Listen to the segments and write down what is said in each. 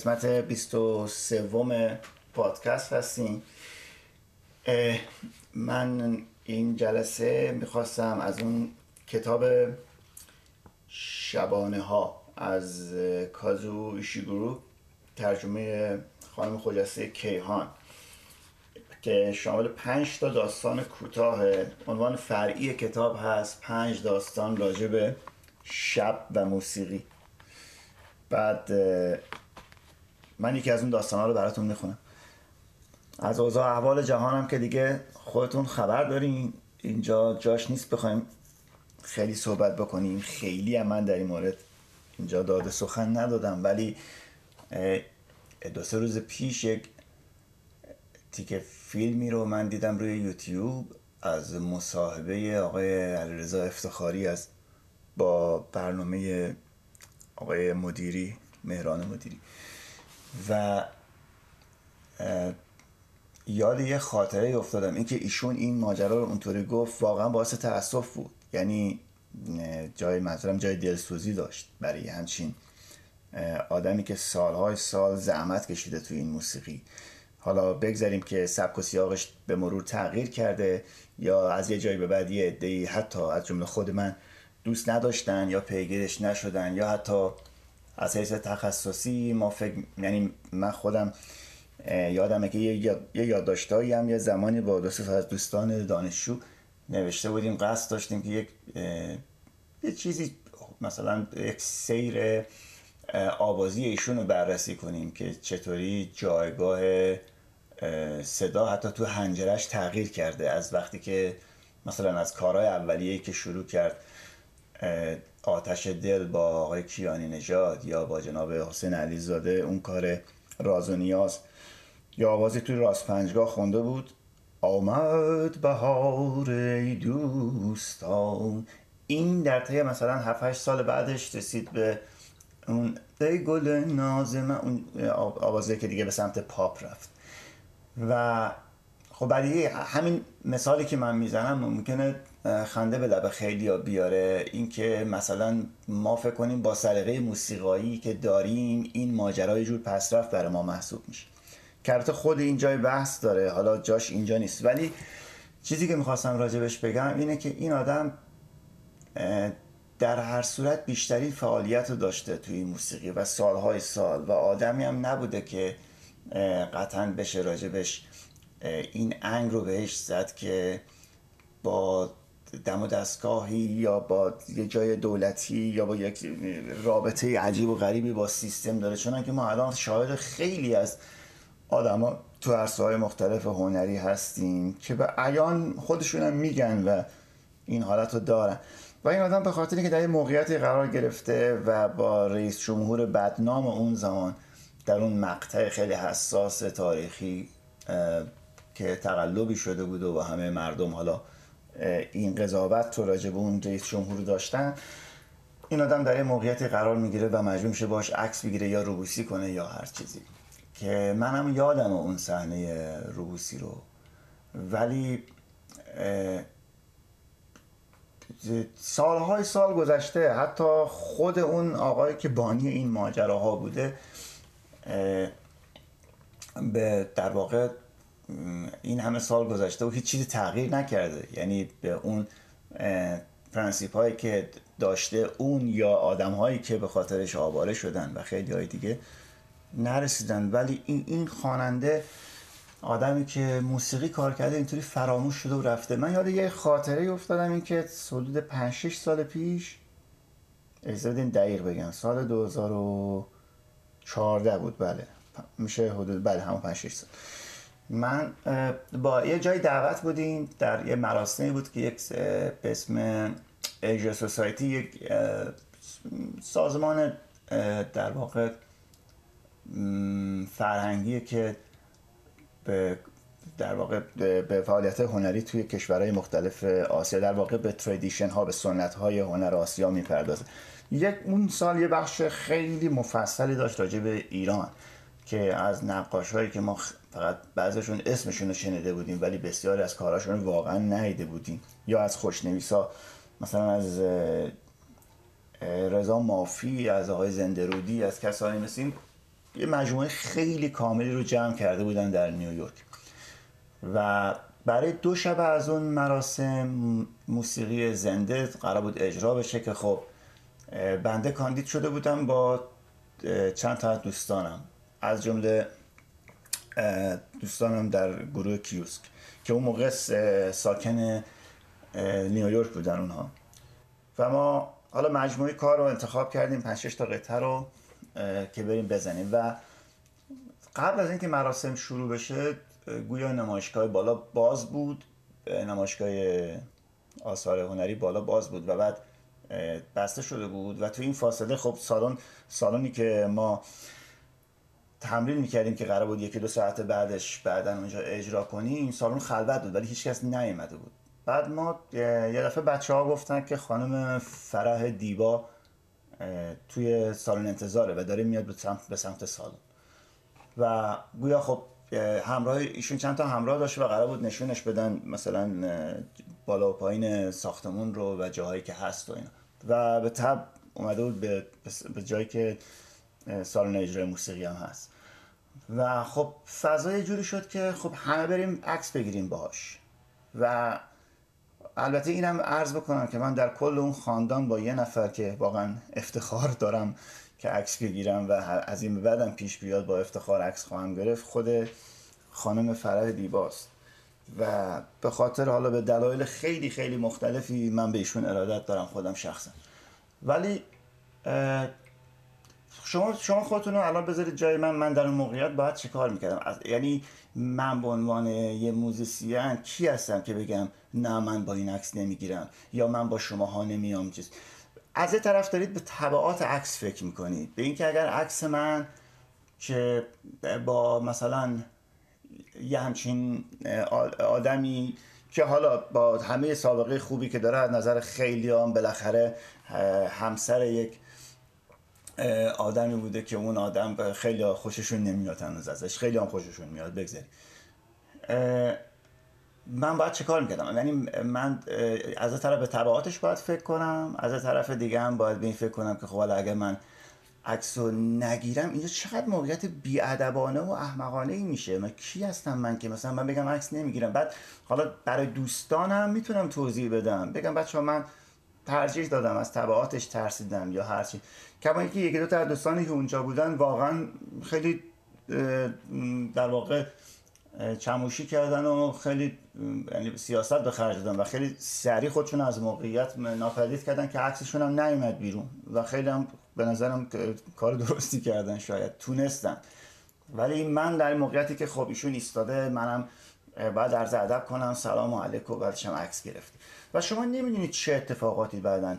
قسمت 23 پادکست هستیم. من این جلسه می‌خواستم از اون کتاب شبانه ها از کازو ایشیگورو ترجمه خانم خجسته کیهان که شامل پنج تا داستان کوتاه عنوان فرعی کتاب هست. پنج داستان راجع به شب و موسیقی. بعد من یکی از اون داستان ها رو براتون می‌خونم. از اوضاع احوال جهانم که دیگه خودتون خبر دارین. اینجا جاش نیست بخوایم خیلی صحبت بکنیم. خیلی هم من در این مورد اینجا داده سخن ندادم. ولی دو سه روز پیش یک تیکه فیلمی رو من دیدم روی یوتیوب. از مصاحبه آقای علیرضا افتخاری از با برنامه آقای مدیری مهران مدیری. و یاد یه خاطره افتادم. اینکه ایشون این ماجرا رو اونطوری گفت واقعا باعث تاسف بود. یعنی جای منظورم جای دلسوزی داشت برای همچین آدمی که سالهای سال زحمت کشیده تو این موسیقی. حالا بگذاریم که سبک و سیاقش به مرور تغییر کرده یا از یه جایی به بعد یه عده‌ای حتی از جمله خود من دوست نداشتن یا پیگیرش نشدن یا حتی از حیث تخصصی ما فکر یعنی من خودم یادمه که یه, یادداشتایی هم یه زمانی با دو از دوستان دانشجو نوشته بودیم قصد داشتیم که یک یه چیزی مثلا یک سیر آوازی ایشون رو بررسی کنیم که چطوری جایگاه صدا حتی تو هنجرش تغییر کرده. از وقتی که مثلا از کارهای اولیه که شروع کرد آتش دل با آقای کیانی نژاد یا با جناب حسین علیزاده اون کار راز و نیاز. یا آوازی توی راست پنجگاه خونده بود. آمد بهار ای دوستان. این در طی مثلا 7 سال بعدش رسید به اون ای گل نازم اون آوازه که دیگه به سمت پاپ رفت. و خب برای همین مثالی که من می‌زنم ممکنه خنده به لب خیلی ها بیاره. اینکه مثلا ما فکر کنیم با سلیقه موسیقایی که داریم این ماجرای جور پسرفت برای ما محسوب میشه. کرت خود این جای بحث داره. حالا جاش اینجا نیست. ولی چیزی که می‌خواستم راجبش بگم اینه که این آدم در هر صورت بیشترین فعالیت رو داشته توی موسیقی و سالهای سال. و آدمی هم نبوده که قطعا بشه راجبش این انگ رو بهش زد که با دم و دستگاهی یا با یه جای دولتی یا با یک رابطه عجیب و غریبی با سیستم داره. چون که ما الان شاهد خیلی از آدما تو عرصه های مختلف هنری هستیم که به عیان خودشون هم میگن و این حالت رو دارن. و این آدم به خاطر که در این موقعیتی قرار گرفته و با رئیس جمهور بدنام اون زمان در اون مقطع خیلی حساس تاریخی که تقلبی شده بود و همه مردم حالا این قضاوت تو راجع به اون رئیس جمهور داشتن این آدم در این موقعیتی قرار می‌گیره و مجبور میشه باش عکس بگیره یا روبوسی کنه یا هر چیزی. که منم یادم اون صحنه روبوسی رو. ولی سالهای سال گذشته حتی خود اون آقایی که بانی این ماجراها بوده به در واقع این همه سال گذشته و هیچ چیزی تغییر نکرده. یعنی به اون پرنسیپ هایی که داشته اون یا آدم هایی که به خاطرش آواره شدن و خیلی های دیگه نرسیدن. ولی این این خواننده آدمی که موسیقی کار کرده اینطوری فراموش شده و رفته. من یاد یه خاطره افتادم این که حدود 5 6 سال پیش اجازه بدین دقیق بگم سال 2014 بود بله. میشه حدود بله همون 5 6 سال. من با یه جای دعوت بودیم در یه مراسمی بود که یک به اسم ایژا سوسایتی یک سازمان در واقع فرهنگی که به در واقع به فعالیت هنری توی کشورهای مختلف آسیا در واقع به تردیشن ها به سنت های هنر آسیا می‌پردازه. یک اون سال یه بخش خیلی مفصلی داشت راجع به ایران. که از نقاش هایی که ما فقط بعضشون اسمشون رو شنیده بودیم ولی بسیاری از کاراشون واقعا ندیده بودیم. یا از خوشنویسا مثلا از رضا مافی از آقای زندرودی از کسانی مثل یه مجموعه خیلی کاملی رو جمع کرده بودن در نیویورک. و برای دو شب از اون مراسم موسیقی زنده قرار بود اجرا بشه که خب بنده کاندید شده بودم با چند تا دوستانم. از جمله دوستانم در گروه کیوسک که اون موقع ساکن نیویورک بودن اونها. و ما حالا مجموعه کار رو انتخاب کردیم 5 تا قطعه رو که بریم بزنیم. و قبل از اینکه مراسم شروع بشه گویا نمایشگاه بالا باز بود. نمایشگاه آثار هنری بالا باز بود و بعد بسته شده بود. و تو این فاصله خب سالن سالنی که ما تمرین می‌کردیم که قرار بود یکی دو ساعت بعدش بعدا اونجا اجرا کنیم. سالن خلوت بود ولی هیچ کس نیومده بود. بعد ما یه دفعه بچه ها گفتن که خانم فرح دیبا توی سالن انتظاره و داره میاد به سمت, به سمت سالن. و گویا خب همراه ایشون چند تا همراه داشت و قرار بود نشونش بدن مثلا بالا و پایین ساختمون رو و جاهایی که هست و اینا. و به تب اومده بود به جایی که سالن اجرای موسیقی هم هست. و خب فضای جوری شد که خب همه بریم عکس بگیریم باهاش. و البته اینم عرض بکنم که من در کل اون خاندان با یه نفر که واقعا افتخار دارم که عکس بگیرم و از این بعدم پیش بیاد با افتخار عکس خواهم گرفت خود خانم فرح دیباست. و به خاطر حالا به دلایل خیلی خیلی مختلفی من به ایشون ارادت دارم خودم شخصا. ولی شما شما خودتون رو الان بذارید جای من من در اون موقعیت باید چه کار می‌کردم؟ یعنی من به عنوان یه موزیسین کی هستم که بگم نه من با این عکس نمی‌گیرم یا من با شماها نمیام؟ چیز. از یه طرف دارید به طبعات عکس فکر می‌کنید. به اینکه اگر عکس من که با مثلا یه همچین آدمی که حالا با همه سابقه خوبی که داره از نظر خیلی هم بالاخره همسر یک آدمی بوده که اون آدم خیلی خوششون نمیاد هنوز ازش. خیلی هم خوششون میاد بگذاری من باید چه کار می‌کردم؟ یعنی من از طرف به طبعاتش باید فکر کنم از طرف دیگه هم باید به این فکر کنم که خب حالا اگر من عکس رو نگیرم اینجا چقدر موقعیت بیادبانه و احمقانه ای میشه؟ من کی هستم من که مثلا من بگم عکس نمی‌گیرم؟ بعد حالا برای دوستانم می‌تونم توضیح بدم. بگم بچه من ترجیح دادم از طبعاتش ترسیدم یا هرچی کما اینکه یکی دو تا دوستانی که اونجا بودن واقعا خیلی در واقع چموشی کردن و خیلی یعنی سیاست به خرج دادن و خیلی سریع خودشون از موقعیت ناپدید کردن که عکسشون هم نیومد بیرون و خیلی هم به نظرم کار درستی کردن شاید تونستن. ولی من در موقعیتی که خب ایشون ایستاده منم بعد عرض ادب کنم. سلام علیکم. بعدش هم عکس گرفت و شما نمی‌دونید چه اتفاقاتی بعدن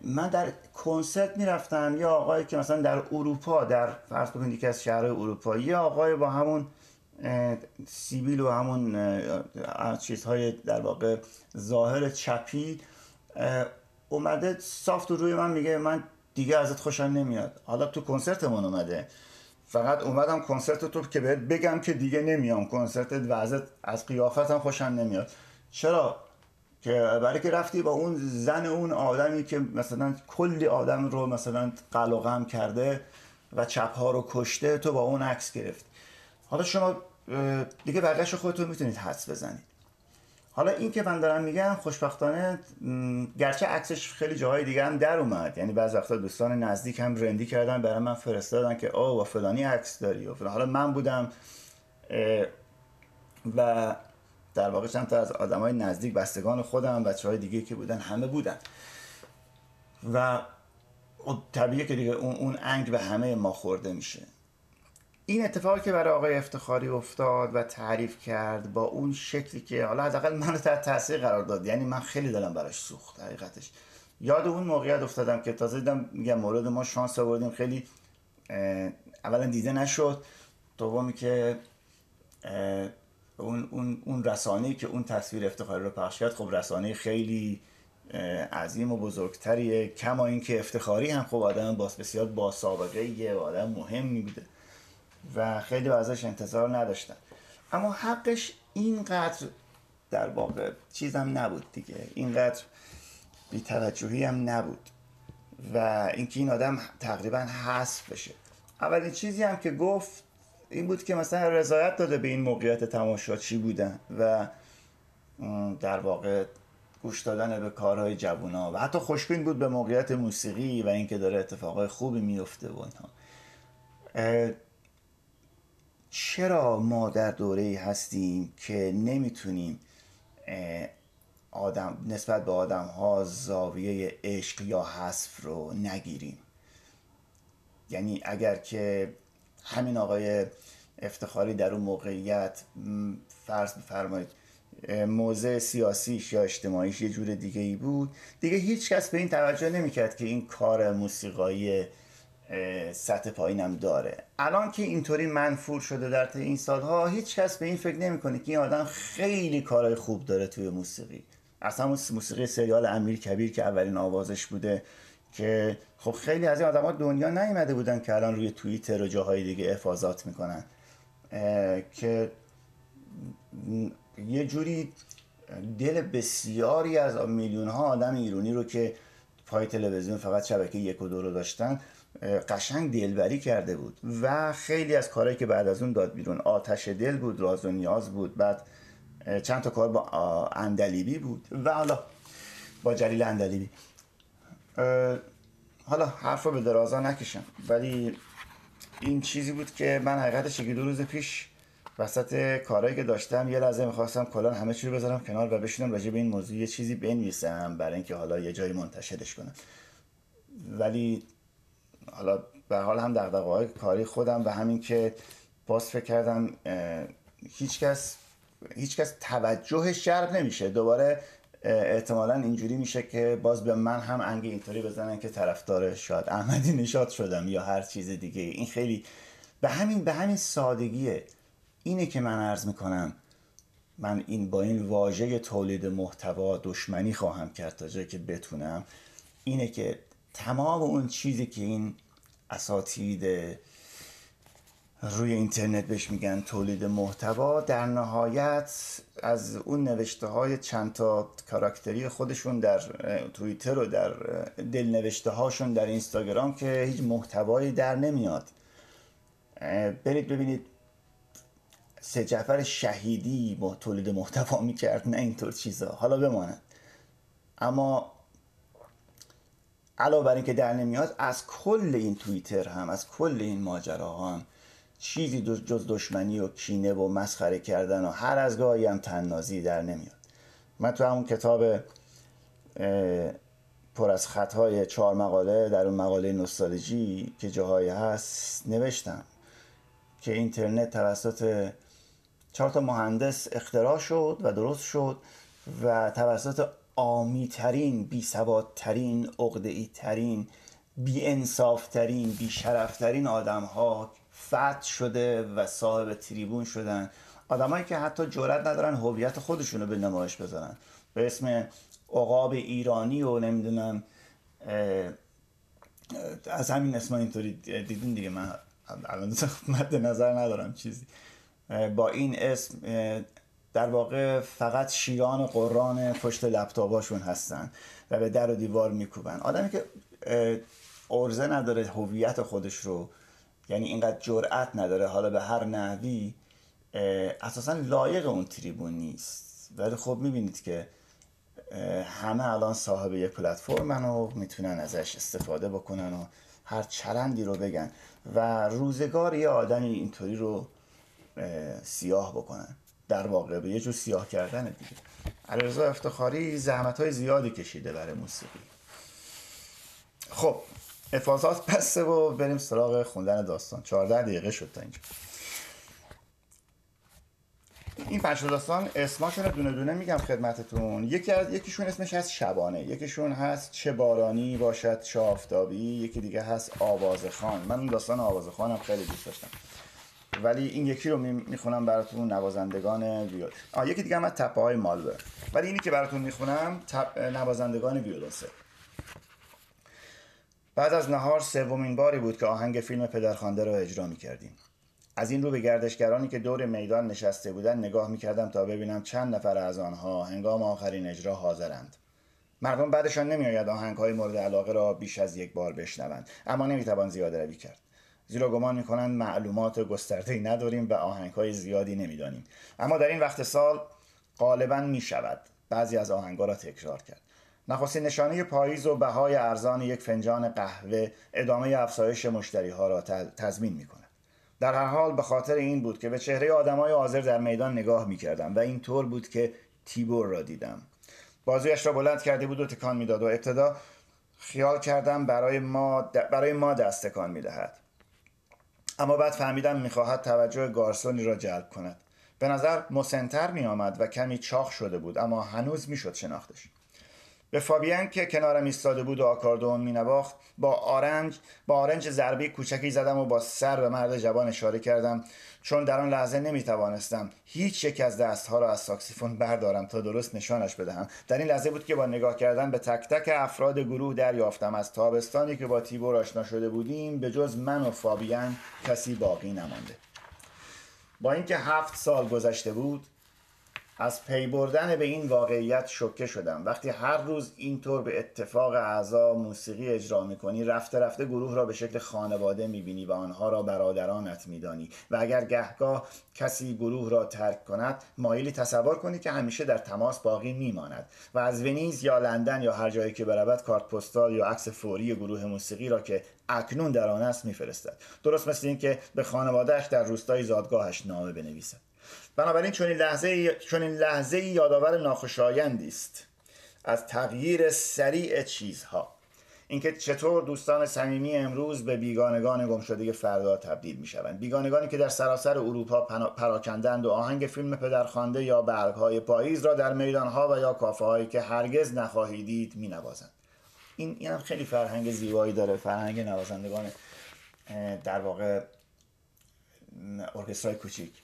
من در کنسرت می‌رفتم. یا آقایی که مثلا در اروپا در فرض کنید یکی از شهرهای اروپا یا آقای با همون سیبیل و همون چیزهای در واقع ظاهر چپی اومده صاف تو روی من میگه من دیگه ازت خوشم نمیاد. حالا تو کنسرتمون اومده. فقط اومدم کنسرت تو که بهت بگم که دیگه نمیام. کنسرت و از قیافتم خوشم نمیاد. چرا؟ که برای که رفتی با اون زن اون آدمی که مثلا کلی آدم رو مثلا قلقم کرده و چپ ها رو کشته تو با اون عکس گرفت حالا شما دیگه بقیهش خودتون می‌تونید حدس بزنید. حالا این که من دارم میگم خوشبختانه گرچه عکسش خیلی جاهای دیگه هم در اومد. یعنی بعض وقتا دوستان نزدیک هم رندی کردن برای من فرستادن که او و فلانی عکس داری. و فلان. حالا من بودم و در واقع چند تا از های نزدیک بستگان خودم بچه های دیگه که بودن همه بودن. و خب طبیعیه که دیگه اون, اون انگ به همه ما خورده میشه. این اتفاقی که برای آقای افتخاری افتاد و تعریف کرد با اون شکلی که حالا حداقل منو تحت تاثیر قرار داد یعنی من خیلی دلم براش سوخت حقیقتش. یاد اون موقعیت افتادم که تازه دیدم میگم مورد ما شانس آوردیم خیلی اولا دیده نشد دومی که اون, اون, اون رسانه که اون تصویر افتخاری رو پخش کرد خب رسانه خیلی عظیم و بزرگتریه کما اینکه افتخاری هم خب آدم باس بسیار با سابقه یه آدم مهمی بوده. و خیلی ازش انتظار نداشتن. اما حقش اینقدر در واقع چیزم نبود دیگه. اینقدر بیتوجهی هم نبود. و اینکه این آدم تقریبا حذف بشه. اولین چیزی هم که گفت این بود که مثلا رضایت داده به این موقعیت تماشاچی بودن و در واقع گوش دادن به کارهای جوونا و حتی خوشبین بود به موقعیت موسیقی و اینکه داره اتفاقای خوبی میفته و اینها. چرا ما در دوره هستیم که نمی‌تونیم آدم نسبت به آدم ها زاویه عشق یا حذف رو نگیریم؟ یعنی اگر که همین آقای افتخاری در اون موقعیت فرض بفرمایید موضع سیاسیش یا اجتماعیش یه جور دیگه ای بود دیگه هیچ کس به این توجه نمی‌کرد که این کار موسیقایی سطح پایینم داره. الان که اینطوری منفور شده در طی این سالها هیچ کس به این فکر نمی‌کنه که این آدم خیلی کارهای خوب داره توی موسیقی. اصلا موسیقی سریال امیر کبیر که اولین آوازش بوده که خب خیلی از این آدم ها دنیا نیومده بودن که الان روی توییتر و جاهای دیگه افاظات می‌کنن. که یه جوری دل بسیاری از میلیون ها آدم ایرانی رو که پای تلویزیون فقط شبکه یک و دو رو داشتن قشنگ دلبری کرده بود و خیلی از کارهایی که بعد از اون داد بیرون آتش دل بود راز و نیاز بود بعد چند تا کار با اندلیبی بود و حالا با جلیل اندلیبی. حالا حرف رو به درازا نکشم ولی این چیزی بود که من حقیقتش یکی دو روز پیش وسط کارهایی که داشتم یه لحظه می‌خواستم کلان همه چی رو بذارم کنار و بشینم راجع به این موضوع یه چیزی بنویسم برای اینکه حالا یه جایی منتشرش کنم. ولی حالا به حال هم دغدغه‌های کاری خودم و همین که باز فکر کردم هیچکس هیچکس توجهش جلب نمیشه. دوباره احتمالا اینجوری میشه که باز به من هم انگی اینطوری بزنن که طرفدار شاد احمدی نشاد شدم یا هر چیز دیگه. این خیلی به همین به همین سادگیه. اینه که من عرض می‌کنم من این با این واژه تولید محتوا دشمنی خواهم کرد تا جایی که بتونم. اینه که تمام اون چیزی که این اساتید روی اینترنت بهش میگن تولید محتوا در نهایت از اون نوشته های چند تا کاراکتری خودشون در توییتر و در دل نوشته هاشون در اینستاگرام که هیچ محتوایی در نمیاد. برید ببینید سه جعفر شهیدی با تولید محتوا می‌کرد نه اینطور چیزا. حالا بماند اما علاوه بر اینکه در نمیاد از کل این توییتر هم از کل این ماجرا هم چیزی جز دشمنی و کینه و مسخره کردن و هر از گاهی هم تننازی در نمیاد. من تو همون کتاب پر از خطهای چهار مقاله در اون مقاله نوستالژی که جاهایی هست نوشتم که اینترنت توسط چهار تا مهندس اختراع شد و درست شد و توسط آمی ترین بی ترین اقدعی ترین بی انصاف ترین بی شرف ترین آدم ها فتح شده و صاحب تریبون شدن. آدمایی که حتی جرئت ندارن هویت خودشون رو به نمایش بذارن. به اسم عقاب ایرانی و نمی‌دونم از همین اسم اینطوری دیدین دیگه. من الان مد نظر ندارم چیزی. با این اسم در واقع فقط شیان قرآن پشت لپتاپاشون هستن و به در و دیوار میکوبن. آدمی که ارزه نداره هویت خودش رو یعنی اینقدر جرأت نداره حالا به هر نحوی اساسا لایق اون تریبون نیست. ولی خب می‌بینید که همه الان صاحب یک پلتفرمن و می‌تونن ازش استفاده بکنن و هر چرندی رو بگن و روزگار یه آدمی اینطوری رو سیاه بکنن. در واقع به یه جور سیاه کردن دیگه. علیرضا افتخاری زحمت های زیادی کشیده برای موسیقی. خب افاظات بسته و بریم سراغ خوندن داستان. 14 دقیقه شد تا اینجا. این پنج داستان اسماشون رو دونه دونه میگم خدمتتون. یکی از یکیشون اسمش هست شبانه. یکیشون هست چه بارانی باشد شافتابی. یکی دیگه هست آواز خان من اون داستان آواز خانم خیلی دوست داشتم. ولی این یکی رو می‌خونم براتون نوازندگان ویول آه یکی دیگه هم از تپه های مالبر ولی اینی که براتون می‌خونم تپ... نوازندگان ویولوسه بعد از نهار سومین باری بود که آهنگ فیلم پدرخوانده را اجرا می‌کردیم. از این رو به گردشگرانی که دور میدان نشسته بودن نگاه می‌کردم تا ببینم چند نفر از آنها هنگام آخرین اجرا حاضرند. مردم بعدشان نمیآید آهنگ های مورد علاقه را بیش از یک بار بشنوند اما نمی‌توان زیاده روی کرد. زیرا گمان می‌کنند معلومات گسترده نداریم و آهنگ های زیادی نمی‌دانیم. اما در این وقت سال غالبا می شود بعضی از آهنگ را تکرار کرد. نخستین نشانه پاییز و بهای ارزان یک فنجان قهوه ادامه افزایش مشتری ها را تضمین می کند. در هر حال به خاطر این بود که به چهره آدمای حاضر در میدان نگاه می کردم و این طور بود که تیبور را دیدم. بازویش را بلند کرده بود و تکان می‌داد و ابتدا خیال کردم برای ما, برای ما دست تکان می‌دهد. اما بعد فهمیدم می‌خواهد توجه گارسونی را جلب کند. به نظر مسنتر می آمد و کمی چاق شده بود اما هنوز می‌شد شناختش. به فابیان که کنارم ایستاده بود و آکاردون می نواخت با آرنج با آرنج ضربه کوچکی زدم و با سر به مرد جوان اشاره کردم. چون در آن لحظه نمی توانستم هیچ یک از دستها را از ساکسیفون بردارم تا درست نشانش بدهم. در این لحظه بود که با نگاه کردن به تک تک افراد گروه دریافتم. از تابستانی که با تیبور آشنا شده بودیم به جز من و فابیان کسی باقی نمانده. با اینکه هفت سال گذشته بود از پی بردن به این واقعیت شکه شدم. وقتی هر روز اینطور به اتفاق اعضا موسیقی اجرا می‌کنی رفته رفته گروه را به شکل خانواده می‌بینی و آنها را برادرانت میدانی. و اگر گهگاه کسی گروه را ترک کند مایلی تصور کنی که همیشه در تماس باقی میماند. و از ونیز یا لندن یا هر جایی که برود کارت پستال یا عکس فوری گروه موسیقی را که اکنون در آن است میفرستد. درست مثل اینکه به خانوادهش در روستای زادگاهش نامه بنویسد. بنابراین چون این لحظه چون این لحظه یادآور ناخوشایندی است. از تغییر سریع چیزها. اینکه چطور دوستان صمیمی امروز به بیگانگان گمشده فردا تبدیل می شوند بیگانگانی که در سراسر اروپا پراکندند و آهنگ فیلم پدرخوانده یا برگهای پاییز را در میدانها و یا کافه هایی که هرگز نخواهید دید می نوازند این, این هم خیلی فرهنگ زیبایی داره. فرهنگ نوازندگان در واقع ارکسترای کوچیک.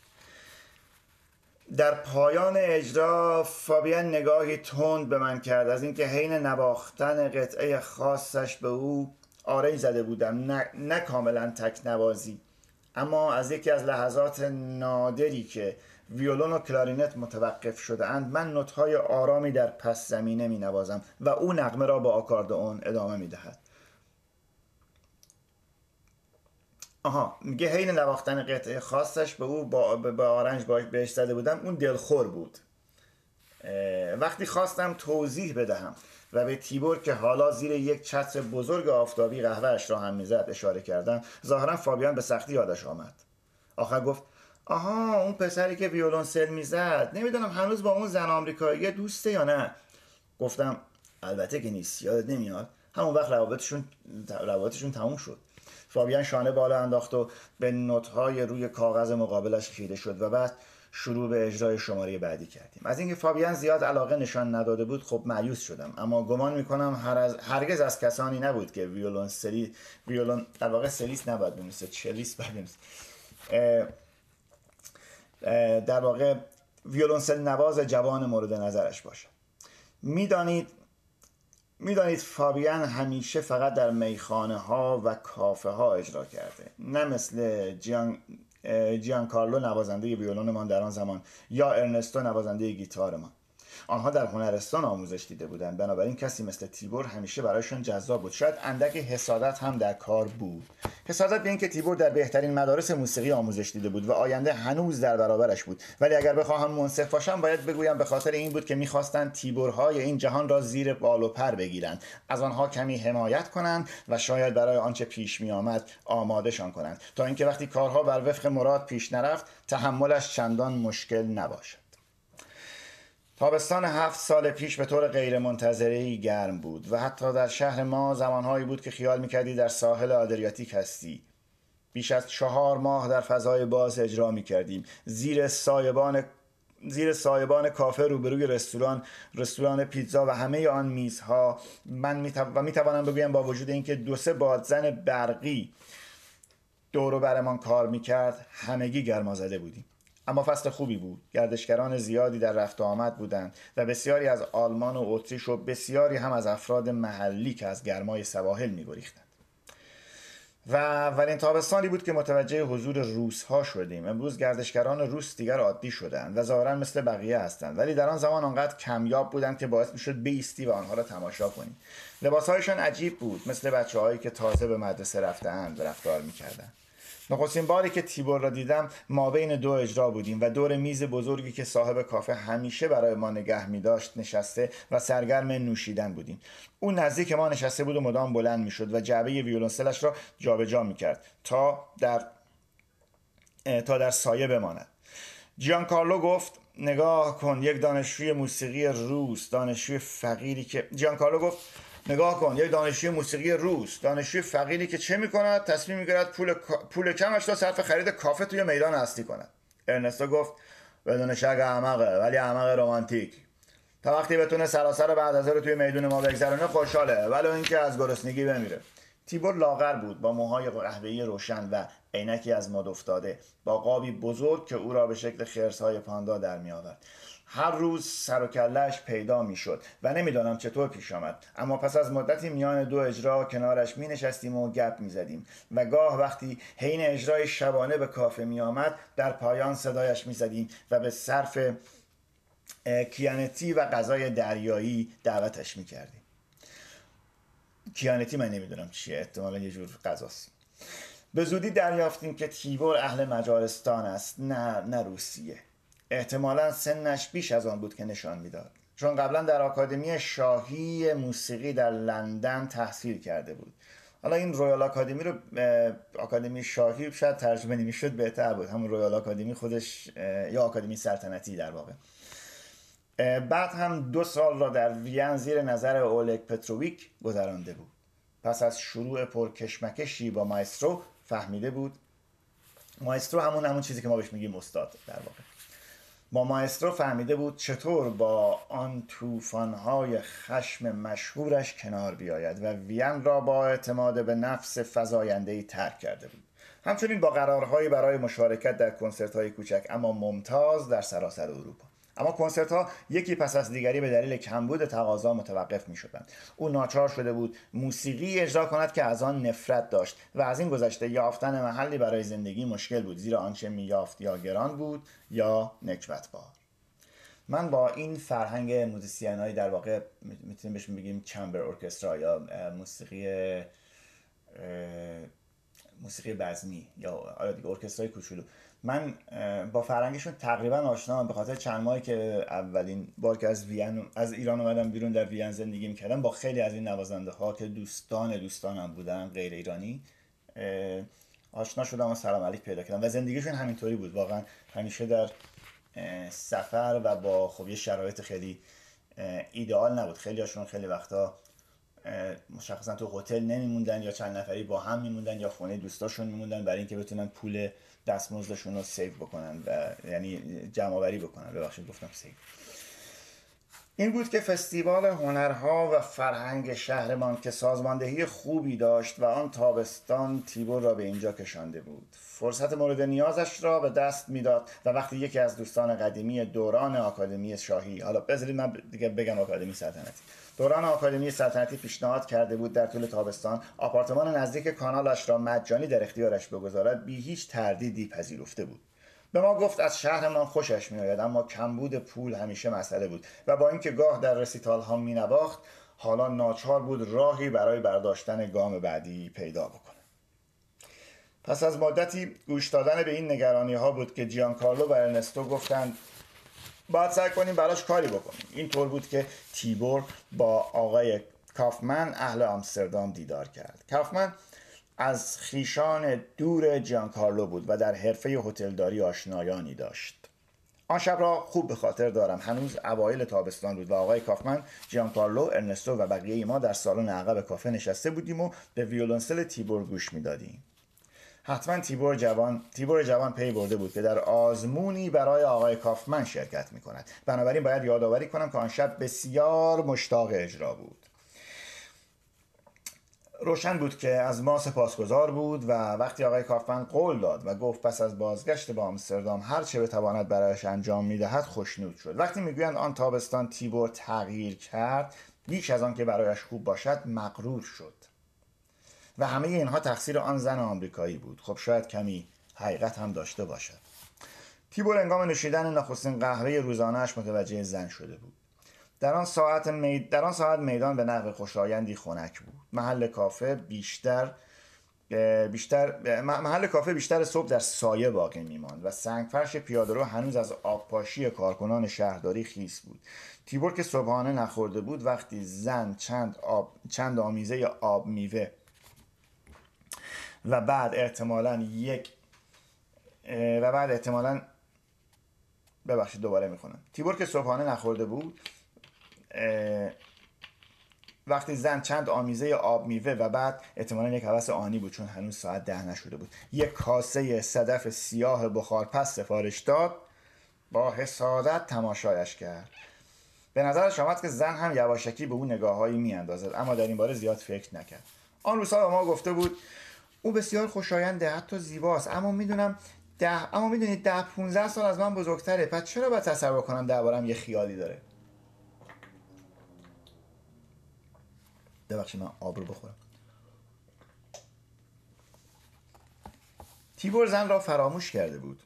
در پایان اجرا فابیان نگاهی تند به من کرد. از اینکه حین نواختن قطعه خاصش به او آره زده بودم نه, نه کاملا تک نوازی اما از یکی از لحظات نادری که ویولون و کلارینت متوقف شده اند من نوتهای آرامی در پس زمینه می نوازم و او نغمه را با آکاردئون ادامه می دهد آها میگه حین نواختن قطعه خاصش به او با, با آرنج بهش زده بودم اون دلخور بود. وقتی خواستم توضیح بدهم و به تیبور که حالا زیر یک چتر بزرگ آفتابی قهوهش را هم می‌زد اشاره کردم ظاهرا فابیان به سختی یادش آمد. آخر گفت آها اون پسری که ویولونسل می‌زد نمی‌دونم هنوز با اون زن آمریکایی دوسته یا نه؟ گفتم البته که نیست یادت نمیاد. همون وقت روابطشون روابطشون تموم شد. فابیان شانه بالا انداخت و به نوتهای روی کاغذ مقابلش خیره شد و بعد شروع به اجرای شماره بعدی کردیم. از اینکه فابیان زیاد علاقه نشان نداده بود خب معیوس شدم. اما گمان می‌کنم هر از هرگز از کسانی نبود که ویولون سری ویولون در واقع سلیس نباید بنویسه چلیس باید در واقع ویولونسل نواز جوان مورد نظرش باشه. می‌دانید می‌دانید فابیان همیشه فقط در میخانه ها و کافه ها اجرا کرده. نه مثل جیان کارلو نوازنده ویولونمان در آن زمان یا ارنستو نوازنده گیتارمان. آنها در هنرستان آموزش دیده بودند. بنابراین کسی مثل تیبور همیشه برایشان جذاب بود. شاید اندک حسادت هم در کار بود. حسادت به اینکه تیبور در بهترین مدارس موسیقی آموزش دیده بود و آینده هنوز در برابرش بود. ولی اگر بخواهم منصف باشم باید بگویم به خاطر این بود که می‌خواستند تیبورهای این جهان را زیر بال و پر بگیرند. از آنها کمی حمایت کنند و شاید برای آنچه پیش میآمد آمادهشان کنند. تا اینکه وقتی کارها بر وفق مراد پیش نرفت تحملش چندان مشکل نباشد. تابستان هفت سال پیش به طور غیر گرم بود و حتی در شهر ما زمانهایی بود که خیال می‌کردی در ساحل آدریاتیک هستی. بیش از چهار ماه در فضای باز اجرا می‌کردیم. زیر سایبان زیر سایبان کافه روبروی رستوران رستوران پیتزا و همه آن میزها من می و می‌توانم بگویم با وجود اینکه دو سه بادزن برقی دور برمان کار می‌کرد همگی گرما زده بودیم. اما فصل خوبی بود. گردشگران زیادی در رفت آمد بودند و بسیاری از آلمان و اتریش و بسیاری هم از افراد محلی که از گرمای سواحل میگریختند. و اولین تابستانی بود که متوجه حضور روس ها شدیم. امروز گردشگران روس دیگر عادی شدند و ظاهرا مثل بقیه هستند. ولی در آن زمان آنقدر کمیاب بودند که باعث می‌شد بیستی و آنها را تماشا کنیم. لباسهایشان عجیب بود مثل بچه هایی که تازه به مدرسه رفتهاند رفتار می‌کردند. نخستین باری که تیبور را دیدم ما بین دو اجرا بودیم و دور میز بزرگی که صاحب کافه همیشه برای ما نگه می داشت نشسته و سرگرم نوشیدن بودیم. او نزدیک ما نشسته بود و مدام بلند می شد و جعبه ویولونسلش را جابجا می کرد تا در تا در سایه بماند. جیان کارلو گفت نگاه کن یک دانشجوی موسیقی روس دانشجوی فقیری که جیان کارلو گفت نگاه کن یک دانشجوی موسیقی روس دانشجوی فقیری که چه می‌کند؟ تصمیم می‌گیرد پول پول کمش را صرف خرید کافه توی میدان اصلی کند. ارنستو گفت بدون شک احمقه ولی احمق رمانتیک. تا وقتی بتونه سراسر بعد از رو توی میدون ما بگذرونه خوشحاله. ولی اینکه از گرسنگی بمیره. تیبور لاغر بود با موهای قهوه‌ای روشن و عینکی از مد افتاده با قابی بزرگ که او را به شکل خرسهای پاندا در می آورد هر روز سر و کلش پیدا می شد و نمی‌دانم چطور پیش آمد. اما پس از مدتی میان دو اجرا کنارش می نشستیم و گپ می زدیم و گاه وقتی حین اجرای شبانه به کافه می آمد در پایان صدایش می زدیم و به صرف کیانتی و غذای دریایی دعوتش می کردیم کیانتی من نمی‌دونم چیه احتمالا یه جور غذاست. به زودی دریافتیم که تیبور اهل مجارستان است نه نه روسیه. احتمالا سنش بیش از آن بود که نشان می‌داد. چون قبلا در آکادمی شاهی موسیقی در لندن تحصیل کرده بود. حالا این Royal Academy رو آکادمی شاهی شاید ترجمه نمی‌شد بهتر بود. همون Royal Academy خودش یا آکادمی سلطنتی در واقع. بعد هم دو سال را در وین زیر نظر اولگ پتروویک گذرانده بود. پس از شروع پرکشمکشی با مایسترو فهمیده بود. مایسترو همون همون چیزی که ما بهش میگیم استاد در واقع. با مایسترو فهمیده بود چطور با آن توفانهای خشم مشهورش کنار بیاید و وین را با اعتماد به نفس فضایندهی ترک کرده بود. همچنین با قرارهایی برای مشارکت در کنسرت های کوچک اما ممتاز در سراسر اروپا. اما کنسرت ها یکی پس از دیگری به دلیل کمبود تقاضا متوقف می شدند او ناچار شده بود موسیقی اجرا کند که از آن نفرت داشت و از این گذشته یافتن محلی برای زندگی مشکل بود زیرا آنچه می یافت یا گران بود یا نکبت بار من با این فرهنگ موزیسین در واقع می‌تونیم بهشون بگیم chamber orchestra یا موسیقی موسیقی بزمی یا آره دیگه ارکسترای کوچولو. من با فرهنگشون تقریبا آشنام به خاطر چند ماهی که اولین بار که از وین از ایران اومدم بیرون در وین زندگی می‌کردم با خیلی از این نوازنده ها که دوستان دوستانم بودن غیر ایرانی آشنا شدم و سلام علیک پیدا کردم. و زندگیشون همینطوری بود. واقعا همیشه در سفر و با خب یه شرایط خیلی ایدئال نبود. خیلی هاشون خیلی وقتا مشخصا تو هتل نمیموندن یا چند نفری با هم میموندن یا خونه دوستاشون میموندن برای اینکه بتونن پول دستمزدشون رو save بکنن و یعنی جمع آوری بکنن. ببخشید گفتم save. این بود که فستیوال هنرها و فرهنگ شهرمان که سازماندهی خوبی داشت و آن تابستان تیبور را به اینجا کشانده بود. فرصت مورد نیازش را به دست می‌داد و وقتی یکی از دوستان قدیمی دوران آکادمی شاهی حالا بذارید من دیگه بگم آکادمی سلطنتی. دوران آکادمی سلطنتی پیشنهاد کرده بود در طول تابستان آپارتمان نزدیک کانالش را مجانی در اختیارش بگذارد بی هیچ تردیدی پذیرفته بود. به ما گفت از شهرمان خوشش میآید اما کمبود پول همیشه مسئله بود و با اینکه گاه در رسیتال ها می نواخت حالا ناچار بود راهی برای برداشتن گام بعدی پیدا بکنه پس از مدتی گوش دادن به این نگرانی ها بود که جیان کارلو و ارنستو گفتند باید سعی کنیم براش کاری بکنیم. این طور بود که تیبور با آقای کافمن اهل آمستردام دیدار کرد. کافمن از خویشان دور جیان کارلو بود و در حرفه هتلداری آشنایانی داشت. آن شب را خوب به خاطر دارم. هنوز اوایل تابستان بود و آقای کافمن جیان کارلو ارنستو و بقیه ما در سالن عقب کافه نشسته بودیم و به ویولونسل تیبور گوش می‌دادیم. حتما تیبور جوان تیبور جوان پی برده بود که در آزمونی برای آقای کافمن شرکت می کند بنابراین باید یادآوری کنم که آن شب بسیار مشتاق اجرا بود. روشن بود که از ما سپاسگزار بود و وقتی آقای کافمن قول داد و گفت پس از بازگشت به آمستردام هر چه بتواند برایش انجام می‌دهد خوشنود شد. وقتی می‌گویند آن تابستان تیبور تغییر کرد بیش از آن که برایش خوب باشد مغرور شد. و همه اینها تقصیر آن زن آمریکایی بود. خب شاید کمی حقیقت هم داشته باشد. تیبور انگام نوشیدن نخستین قهوه روزانهش متوجه زن شده بود. در آن ساعت, در آن ساعت میدان به نحو خوشایندی خنک بود. محل کافه بیشتر بیشتر محل کافه بیشتر صبح در سایه باقی میماند و سنگفرش پیادهرو هنوز از آبپاشی کارکنان شهرداری خیس بود. تیبور که صبحانه نخورده بود وقتی زن چند, آب، چند آمیزه آب میوه و بعد احتمالا یک و بعد احتمالا ببخشید دوباره می‌خونم. تیبور که صبحانه نخورده بود وقتی زن چند آمیزه آب میوه و بعد احتمالا یک حوث آنی بود چون هنوز ساعت ده نشده بود. یک کاسه صدف سیاه بخار پس سفارش داد با حسادت تماشایش کرد. به نظرش آمد که زن هم یواشکی به او نگاههایی میاندازد اما در این باره زیاد فکر نکرد. آن روزها به ما گفته بود او بسیار خوشاینده حتی زیباست. اما می‌دونم ده اما می‌دونید ده 15 سال از من بزرگتره. پس چرا باید تصور کنم دربارم یه خیالی داره؟ ببخشید من آب رو بخورم. تیبور زن را فراموش کرده بود.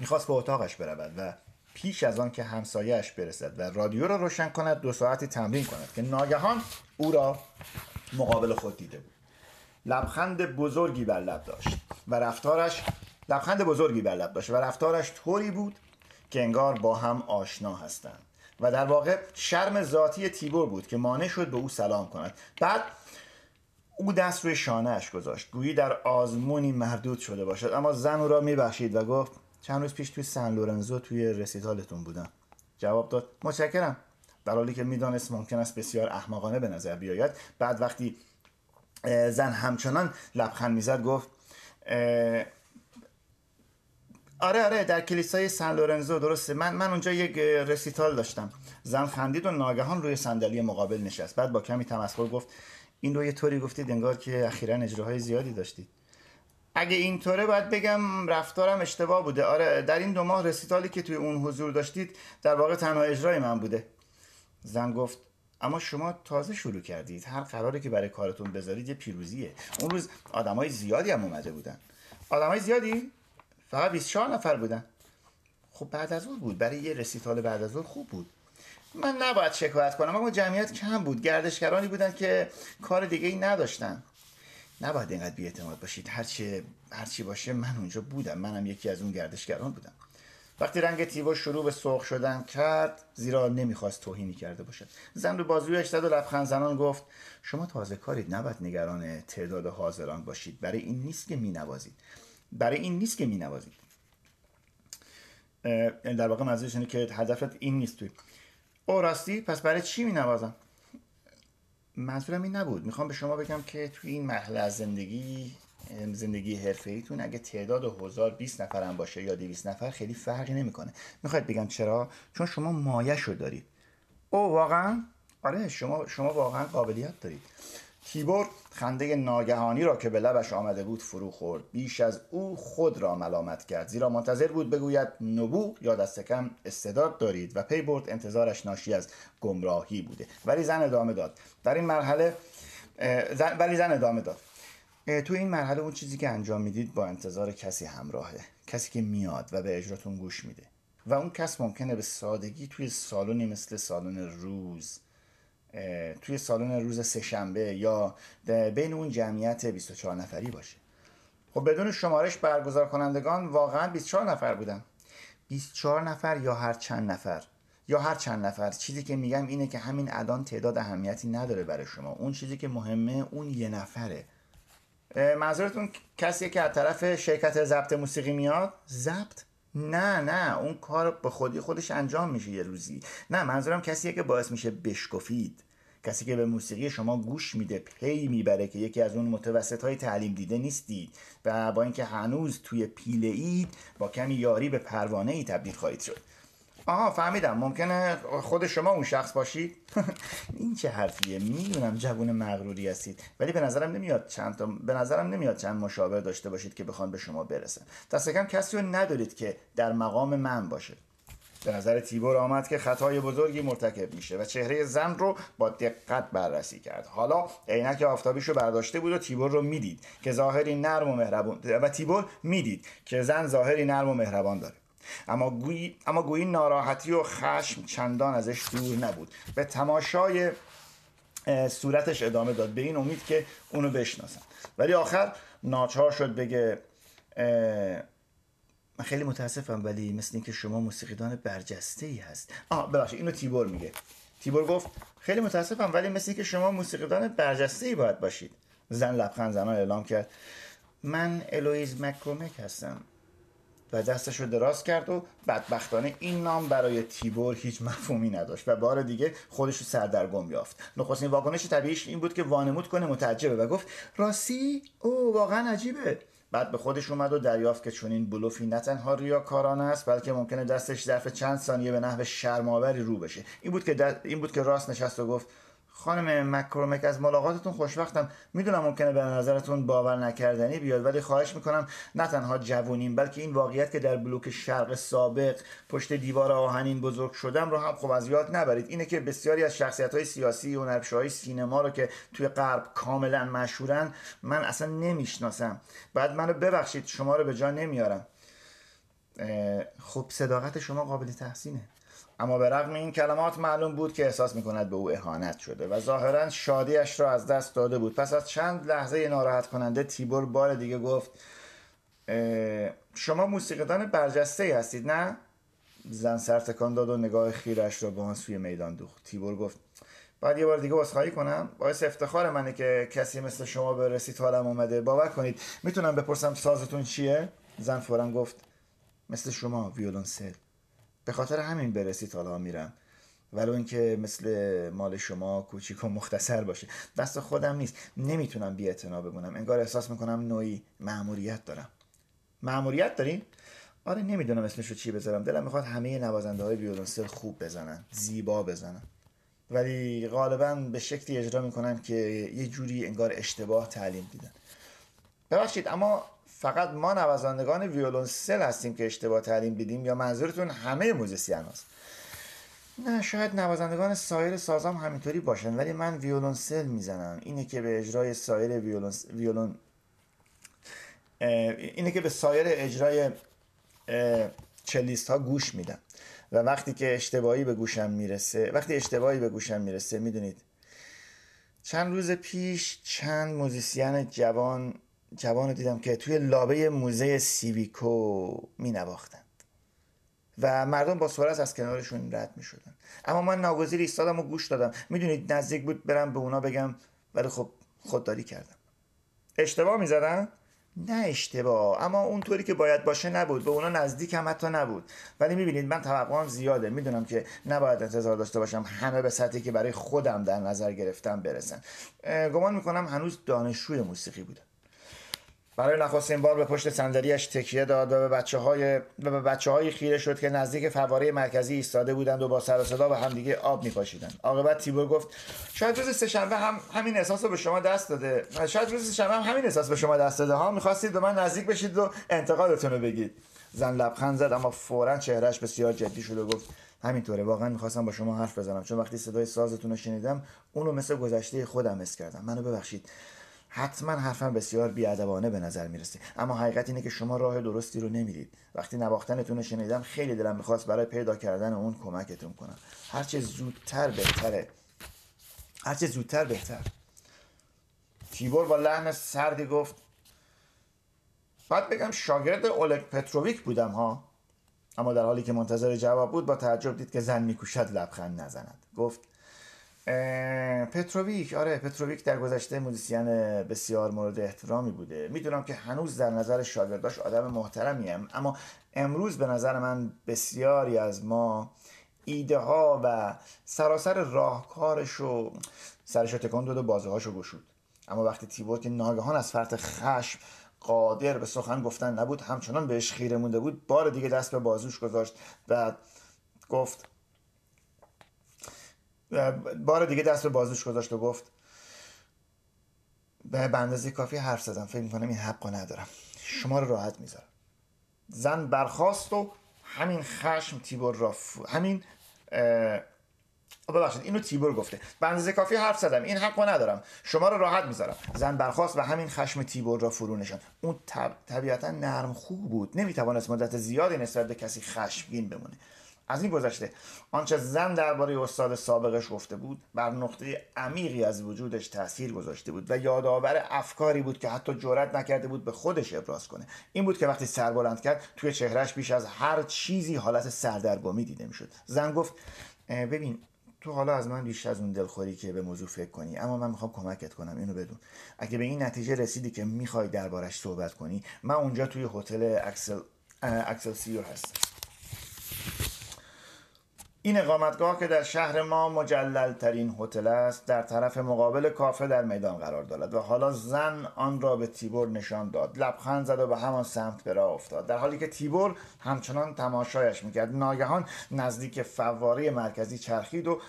می‌خواست به اتاقش برود و پیش از آن که همسایهش برسد و رادیو را روشن کند دو ساعتی تمرین کند که ناگهان او را مقابل خود دیده بود. لبخند بزرگی بر لب داشت و رفتارش لبخند بزرگی بر لب داشت و رفتارش طوری بود که انگار با هم آشنا هستند. و در واقع شرم ذاتی تیبور بود که مانع شد به او سلام کند. بعد او دست روی شانهاش گذاشت. گویی در آزمونی مردود شده باشد. اما زن او را میبخشید و گفت چند روز پیش توی سن لورنزو توی رسیتالتون بودم. جواب داد متشکرم. در حالی که می‌دانست ممکن است بسیار احمقانه به نظر بیاید. بعد وقتی زن همچنان لبخند می‌زد گفت آره آره در کلیسای سن لورنزو درسته. من من اونجا یک رسیتال داشتم. زن خندید و ناگهان روی صندلی مقابل نشست. بعد با کمی تمسخر گفت این رو یه طوری گفتید انگار که اخیرا اجراهای زیادی داشتید. اگه اینطوره باید بگم رفتارم اشتباه بوده. آره در این دو ماه رسیتالی که توی اون حضور داشتید در واقع تنها اجرای من بوده. زن گفت اما شما تازه شروع کردید. هر قراری که برای کارتون بذارید یه پیروزیه. اون روز آدمای زیادی هم اومده بودن. آدمای زیادی؟ فقط 24 نفر بودن. خب بعد از اون بود. برای یه رسیتال بعد از اون خوب بود. من نباید شکایت کنم اما جمعیت کم بود. گردشگرانی بودن که کار دیگه ای نداشتن. نباید اینقدر بیاعتماد باشید. هرچی هرچی باشه من اونجا بودم. منم یکی از اون گردشگران بودم. وقتی رنگ تیبو شروع به سرخ شدن کرد زیرا نمی‌خواست توهینی کرده باشد. زن رو بازویش زد و لبخند زنان گفت شما تازه کارید نباید نگران تعداد حاضران باشید. برای این نیست که مینوازید. برای این نیست که مینوازید. یعنی در واقع منظورش اینه که هدفت این نیست توی. او راستی پس برای چی مینوازم؟ منظورم این نبود. می‌خوام به شما بگم که توی این مرحله از زندگی زندگی حرفه ایتون اگه تعداد حضار 20 نفر هم باشه یا 200 نفر خیلی فرقی نمی‌کنه. می‌خواید بگم چرا؟ چون شما مایه شو دارید. او واقعا آره شما شما واقعا قابلیت دارید. تیبور خنده ناگهانی را که به لبش آمده بود فرو خورد. بیش از او خود را ملامت کرد. زیرا منتظر بود بگوید نبو یا دست کم استعداد دارید و پی برد. انتظارش ناشی از گمراهی بوده. ولی زن ادامه داد. در این مرحله ولی زن ادامه داد. تو این مرحله اون چیزی که انجام می‌دید با انتظار کسی همراهه. کسی که میاد و به اجراتون گوش میده. و اون کس ممکنه به سادگی توی سالنی مثل سالن روز توی سالن روز سهشنبه یا بین اون جمعیت 24 نفری باشه. خب بدون شمارش برگزار کنندگان واقعا 24 نفر بودن. 24 نفر یا هر چند نفر؟ یا هر چند نفر؟ چیزی که میگم اینه که همین الان تعداد اهمیتی نداره برای شما. اون چیزی که مهمه اون یه نفره. منظورتون کسیه که از طرف شرکت ضبط موسیقی میاد؟ ضبط؟ نه نه. اون کار به خودی خودش انجام میشه یه روزی. نه منظورم کسیه که باعث میشه بشکفید. کسی که به موسیقی شما گوش میده پی می‌بره که یکی از اون متوسط های تعلیم دیده نیستید و با اینکه هنوز توی پیله اید با کمی یاری به پروانه ای تبدیل خواهید شد. آها فهمیدم. ممکنه خود شما اون شخص باشید. این چه حرفیه؟ می‌دونم جوون مغروری هستید. ولی به نظرم نمیاد چند تا به نظرم نمیاد چند مشاور داشته باشید که بخوان به شما برسن. دست کم کسی رو ندارید که در مقام من باشه. به نظر تیبور آمد که خطای بزرگی مرتکب میشه و چهره زن رو با دقت بررسی کرد. حالا عینک آفتابیش رو برداشته بود و تیبور رو می‌دید که ظاهری نرم و مهربان و تیبور می‌دید که زن ظاهری نرم و مهربان داره. اما گویی, اما گویی ناراحتی و خشم چندان ازش دور نبود. به تماشای صورتش ادامه داد. به این امید که اونو بشناسن. ولی آخر ناچار شد بگه من خیلی متاسفم ولی مثل اینکه شما موسیقیدان برجسته ای هست. آه ببخشید اینو تیبور میگه. تیبور گفت خیلی متاسفم ولی مثل اینکه شما موسیقیدان برجسته ای باید باشید. زن لبخند زنان اعلام کرد. من الویز مکرومک هستم. و دستش رو دراز کرد و بدبختانه این نام برای تیبور هیچ مفهومی نداشت و بار دیگه خودش رو سردرگم یافت. نخستین واکنش طبیعیش این بود که وانمود کنه متعجبه و گفت راستی؟ او واقعا عجیبه. بعد به خودش اومد و دریافت که چون این بلوفی نه تنها ریاکارانه است بلکه ممکنه دستش ظرف چند ثانیه به نحو شرماوری رو بشه. این بود که این بود که راست نشست و گفت خانم مکرومک از ملاقاتتون خوشوقتم می‌دونم ممکنه به نظرتون باور نکردنی بیاد ولی خواهش می‌کنم نه تنها جوونیم بلکه این واقعیت که در بلوک شرق سابق پشت دیوار آهنین بزرگ شدم رو هم خب از یاد نبرید. اینه که بسیاری از شخصیت های سیاسی و های سینما رو که توی غرب کاملا مشهورن من اصلا نمی‌شناسم. بعد منو ببخشید شما رو به جا نمیارم. خب صداقت شما قابل تحسینه. اما به رغم این کلمات معلوم بود که احساس می‌کند به او اهانت شده و ظاهرا شادیش را از دست داده بود. پس از چند لحظه ناراحت کننده تیبور بار دیگه گفت شما موسیقیدان برجسته هستید نه؟ زن سر تکان داد و نگاه خیرش را به آن سوی میدان دوخت. تیبور گفت باید یه بار دیگه بازخواهی کنم. باعث افتخار منه که کسی مثل شما به رسید حالم اومده. باور کنید می‌تونم بپرسم سازتون چیه؟ زن فورا گفت مثل شما ویولونسل به خاطر همین برسید حالا میرم. ولو اینکه مثل مال شما کوچیک و مختصر باشه. دست خودم نیست. نمی‌تونم بی بمونم. انگار احساس می‌کنم نوعی معموریت دارم. مأموریت داریم آره نمی‌دونم اسمش رو چی بذارم. دلم می‌خواد همه نوازنده های ویولنسل خوب بزنن زیبا بزنن. ولی غالبا به شکلی اجرا می‌کنن که یه جوری انگار اشتباه تعلیم دیدن. ببخشید اما فقط ما نوازندگان ویولونسل هستیم که اشتباه تعلیم دیدیم یا منظورتون همه موزیسین هست نه شاید نوازندگان سایر سازام همینطوری باشن ولی من ویولونسل می‌زنم. اینه که به اجرای سایر ویولون اینه که به سایر اجرای cellist ها گوش میدم. و وقتی که اشتباهی به گوشم می‌رسه وقتی اشتباهی به گوشم می‌رسه می‌دونید چند روز پیش چند موزیسین جوان جوان دیدم که توی لابی موزه سیویکو می نواختند و مردم با سرعت از کنارشون رد می شدن اما من ناگزیر ایستادم و گوش دادم. می‌دونید نزدیک بود برم به اونا بگم ولی خب خودداری کردم. اشتباه می زدن؟ نه اشتباه. اما اونطوری که باید باشه نبود. به اونا نزدیک هم حتی نبود. ولی می‌بینید من توقعم زیاده. می‌دونم که نباید انتظار داشته باشم همه به سطحی که برای خودم در نظر گرفتم برسن. گمان می‌کنم هنوز دانشجوی موسیقی بودم. برای نخستین بار به پشت صندلیاش تکیه داد و به بچه های و به بچه های خیره شد که نزدیک فواره مرکزی ایستاده بودند و با سر و صدا به همدیگه آب میپاشیدند. عاقبت تیبور گفت شاید روز سهشنبه هم همین احساس رو به شما دست داده. شاید روز سهشنبه هم همین احساس به شما دست داده. ها می‌خواستید به من نزدیک بشید و انتقادتون رو بگید. زن لبخند زد اما فورا چهرهش بسیار جدی شد و گفت همینطوره واقعا می‌خواستم با شما حرف بزنم. چون وقتی صدای سازتون رو شنیدم اونو مثل گذشته خودم حس کردم. منو ببخشید. حتما حرفم بسیار بیادبانه به نظر می‌رسه. اما حقیقت اینه که شما راه درستی رو نمیرید. وقتی نواختنتون رو شنیدم خیلی دلم می‌خواست برای پیدا کردن اون کمکتون کنم. هرچه زودتر بهتره. هرچه زودتر بهتر. تیبور با لحن سردی گفت باید بگم شاگرد اولگ پتروویک بودم ها؟ اما در حالی که منتظر جواب بود با تعجب دید که زن میکوشد لبخند نزند. گفت پتروویک. آره پتروویک در گذشته موزیسین بسیار مورد احترامی بوده. می‌دونم که هنوز در نظر شاگرداش آدم محترمیه اما امروز به نظر من بسیاری از ما ایده ها و سراسر راهکارش رو سرش تکان داد و بازه هاشو گشود. اما وقتی تیبور که ناگهان از فرط خشم قادر به سخن گفتن نبود همچنان بهش خیره مونده بود بار دیگه دست به بازوش گذاشت و گفت بار دیگه دست به بازوش گذاشت و گفت به اندازه کافی حرف زدم. فکر می‌کنم این حق ندارم. شما رو راحت می‌ذارم. زن برخواست و همین خشم تیبور را همین ببخشید اینو تیبور گفته. به اندازه کافی حرف زدم. این حقو ندارم. شما رو راحت می‌ذارم. زن برخواست و همین خشم تیبور را فرو نشان اون طب... طبیعتا نرم خوب بود. نمی‌توانست مدت زیادی نسبت به کسی خشمگین بمونه. از این گذشته. آنچه زن درباره استاد سابقش گفته بود بر نقطه عمیقی از وجودش تاثیر گذاشته بود و یادآور افکاری بود که حتی جرأت نکرده بود به خودش ابراز کنه. این بود که وقتی سر بلند کرد توی چهرش بیش از هر چیزی حالت سردرگمی دیده می‌شد. زن گفت ببین تو حالا از من بیشتر از اون دلخوری که به موضوع فکر کنی اما من می‌خوام کمکت کنم اینو بدون. اگه به این نتیجه رسیدی که می‌خوای دربارش صحبت کنی من اونجا توی هتل اکسل اکسلسیور هستم. این اقامتگاه که در شهر ما مجلل ترین هتل است در طرف مقابل کافه در میدان قرار دارد و حالا زن آن را به تیبور نشان داد. لبخند زد و به همان سمت به راه افتاد. در حالی که تیبور همچنان تماشایش می‌کرد. ناگهان نزدیک فواره مرکزی چرخید و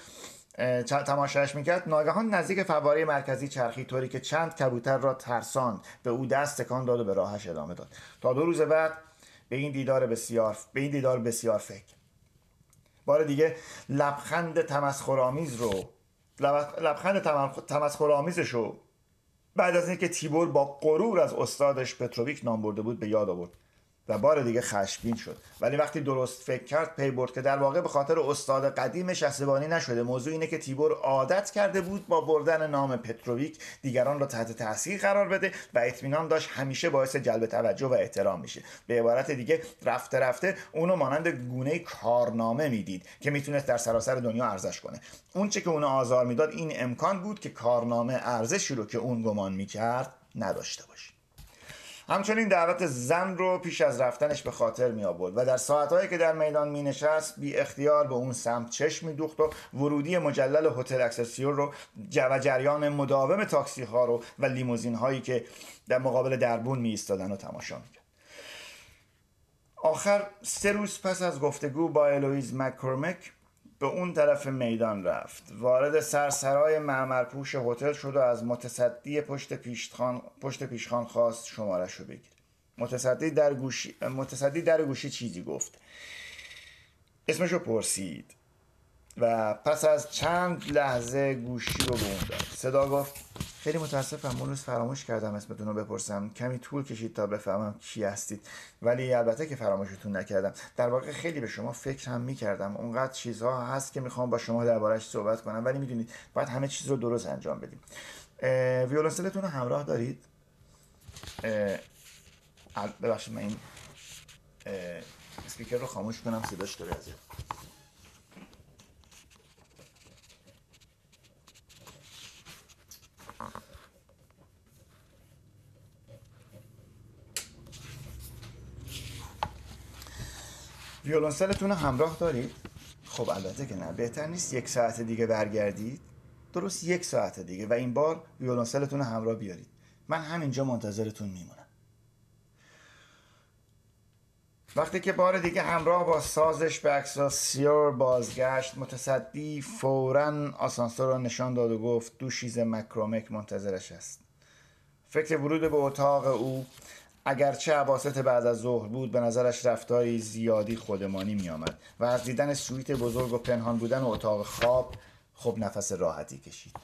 تماشایش می‌کرد. ناگهان نزدیک فواره مرکزی چرخید طوری که چند کبوتر را ترساند. به او دست تکان داد و به راهش ادامه داد. تا دو روز بعد به این دیدار بسیار به این دیدار بسیار فکر. بار دیگه لبخند تمسخرآمیز رو لبخند تمسخرآمیزش رو بعد از اینکه تیبور با غرور از استادش پتروویک نام برده بود به یاد آورد. و بار دیگه خشمگین شد. ولی وقتی درست فکر کرد پی برد که در واقع به خاطر استاد قدیمش عصبانی نشده. موضوع اینه که تیبور عادت کرده بود با بردن نام پتروویک دیگران را تحت تاثیر قرار بده و اطمینان داشت همیشه باعث جلب توجه و احترام میشه. به عبارت دیگه رفته رفته اونو مانند گونه کارنامه می‌دید که می‌تونست در سراسر دنیا ارزش کنه. اون چه که اونو آزار می‌داد این امکان بود که کارنامه ارزشی رو که اون گمان می‌کرد نداشته باشه. همچنین دعوت زن رو پیش از رفتنش به خاطر می آورد و در ساعتهایی که در میدان می نشست بی اختیار به اون سمت چشم می دوخت و ورودی مجلل هتل اکسلسیور رو و جریان مداوم تاکسی ها رو و لیموزین هایی که در مقابل دربون می ایستادن و تماشا می کرد. آخر سه روز پس از گفتگو با الویز مککورمک به اون طرف میدان رفت. وارد سرسرای مرمرپوش هتل شد و از متصدی پشت پیشخان پشت پیشخان خواست شمارش رو بگیر متصدی در گوشی متصدی در گوشی چیزی گفت. اسمشو پرسید و پس از چند لحظه گوشی رو به اون داد. صدا گفت؟ خیلی متاسفم اون روز فراموش کردم اسمتون رو بپرسم. کمی طول کشید تا بفهمم کی هستید. ولی البته که فراموشتون نکردم. در واقع خیلی به شما فکر هم می‌کردم. اونقدر چیزها هست که می‌خوام با شما دربارهش صحبت کنم. ولی می‌دونید باید همه چیز رو درست انجام بدیم. ویولنسلتون رو همراه دارید؟ ببخشید من این اسپیکر رو خاموش کنم. صداش داره ازید ویولنسلتون رو همراه دارید؟ خب البته که نه. بهتر نیست یک ساعت دیگه برگردید. درست یک ساعت دیگه و این بار ویولنسلتون رو همراه بیارید. من همینجا منتظرتون میمونم. وقتی که بار دیگه همراه با سازش به اکسلسیور بازگشت متصدی فورا آسانسور را نشان داد و گفت دوشیزه مک‌کورمک منتظرش است. فکر ورود به اتاق او اگرچه اواسط بعد از ظهر بود به نظرش رفتاری زیادی خودمانی می آمد و از دیدن سویت بزرگ و پنهان بودن اتاق خواب خب نفس راحتی کشید.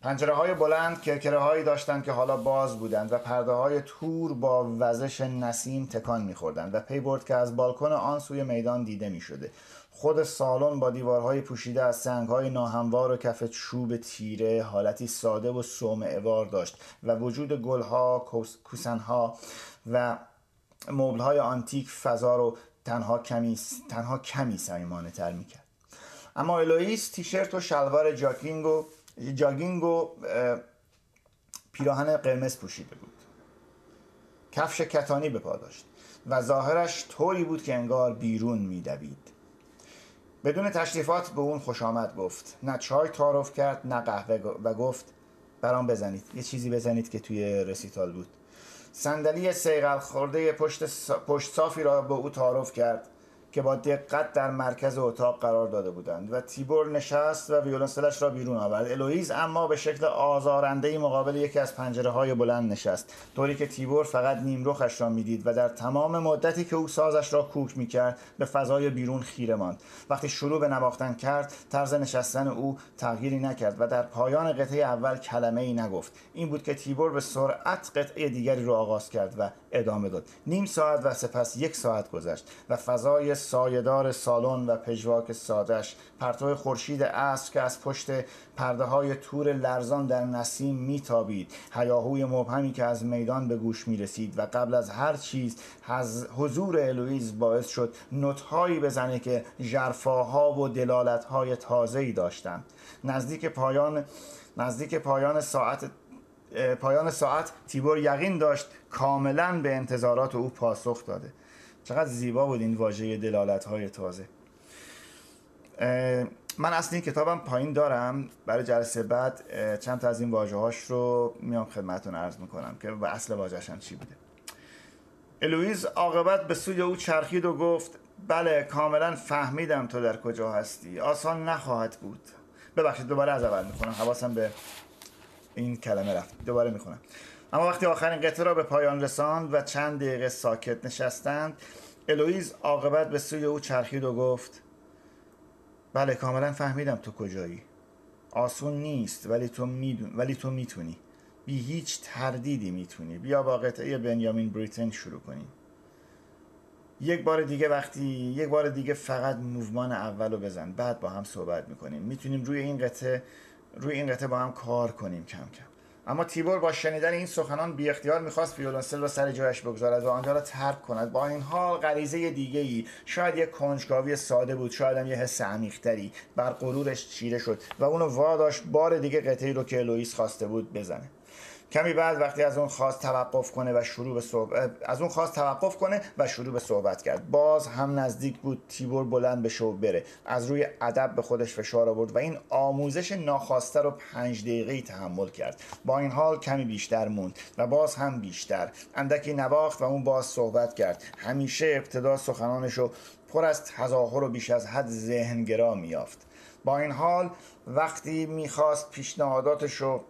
پنجره های بلند کرکره هایی داشتند که حالا باز بودند و پرده های تور با وزش نسیم تکان میخوردند و پی برد که از بالکن آن سوی میدان دیده می شده خود سالن با دیوارهای پوشیده از سنگهای ناهموار و کف چوب تیره حالتی ساده و صومعه داشت و وجود گلها، کوسنها و مبلهای آنتیک فضا رو تنها کمی تنها کمی صمیمانه تر می‌کرد. اما الوئیس تیشرت و شلوار جاگینگ و جاگینگ و پیراهن قرمز پوشیده بود. کفش کتانی به پا داشت و ظاهرش طوری بود که انگار بیرون میدوید. بدون تشریفات به اون خوش آمد گفت. نه چای تعارف کرد نه قهوه و گفت برام بزنید. یه چیزی بزنید که توی رسیتال بود. صندلی صیقل خورده پشت, پشت صافی را به او تعارف کرد. که با دقت در مرکز اتاق قرار داده بودند و تیبور نشست و ویولنسلش را بیرون آورد. الویز اما به شکل آزارنده‌ای مقابل یکی از پنجره های بلند نشست. طوری که تیبور فقط نیمرخش را می‌دید و در تمام مدتی که او سازش را کوک می‌کرد به فضای بیرون خیره ماند. وقتی شروع به نواختن کرد طرز نشستن او تغییری نکرد و در پایان قطعه اول کلمه ای نگفت. این بود که تیبور به سرعت قطعه دیگری را آغاز کرد و ادامه داد. نیم ساعت و سپس یک ساعت گذشت و فضای سایه‌دار سالن و پژواک سازش. پرتو خورشید عصر که از پشت پرده های تور لرزان در نسیم میتابید. هیاهوی مبهمی که از میدان به گوش می رسید و قبل از هر چیز حضور الویز باعث شد نوتهایی بزنه که جرفاها و دلالتهای تازه‌ای داشتند. نزدیک پایان نزدیک پایان ساعت پایان ساعت تیبور یقین داشت کاملا به انتظارات او پاسخ داده. چقدر زیبا بود این واژه دلالت های تازه من اصلا این کتابم پایین دارم. برای جلسه بعد چند تا از این واژه هاش رو میام خدمتون عرض می‌کنم که به اصل واژهش چی بوده. الویز عاقبت به سوی او چرخید و گفت بله کاملا فهمیدم تو در کجا هستی. آسان نخواهد بود. ببخشید دوباره از اول می‌کنم حواسم به این کلمه رفت. دوباره می‌خونم. اما وقتی آخرین قطعه را به پایان رساند و چند دقیقه ساکت نشستند الویز عاقبت به سوی او چرخید و گفت بله کاملا فهمیدم تو کجایی. آسون نیست ولی تو میدون ولی تو می‌تونی. بی هیچ تردیدی می‌تونی. بیا با قطعه بنیامین بریتن شروع کنیم. یک بار دیگه وقتی یک بار دیگه فقط موومان اول رو بزن. بعد با هم صحبت می‌کنیم. می‌تونیم روی این قطعه روی این قطعه با هم کار کنیم کم کم. اما تیبور با شنیدن این سخنان بی اختیار می‌خواست ویولنسل را سر جایش بگذارد و آنجا را ترک کند. با این حال غریزه دیگه‌ای شاید یک کنجکاوی ساده بود شاید هم یه حس عمیقتری. بر غرورش چیره شد و اونو واداشت بار دیگه قطعه‌ای رو که الویز خواسته بود بزنه. کمی بعد وقتی از اون خواست توقف کنه و شروع به صحبت از اون خواست توقف کنه و شروع به صحبت کرد. باز هم نزدیک بود تیبور بلند به شو بره. از روی ادب به خودش فشار آورد و این آموزش ناخواسته رو پنج دقیقه تحمل کرد. با این حال کمی بیشتر موند و باز هم بیشتر. اندکی نواخت و اون باز صحبت کرد. همیشه ابتدا سخنانش رو پر از تظاهر و بیش از حد ذهنگرا میافت با این حال وقتی می‌خواست پیشنهاداتش رو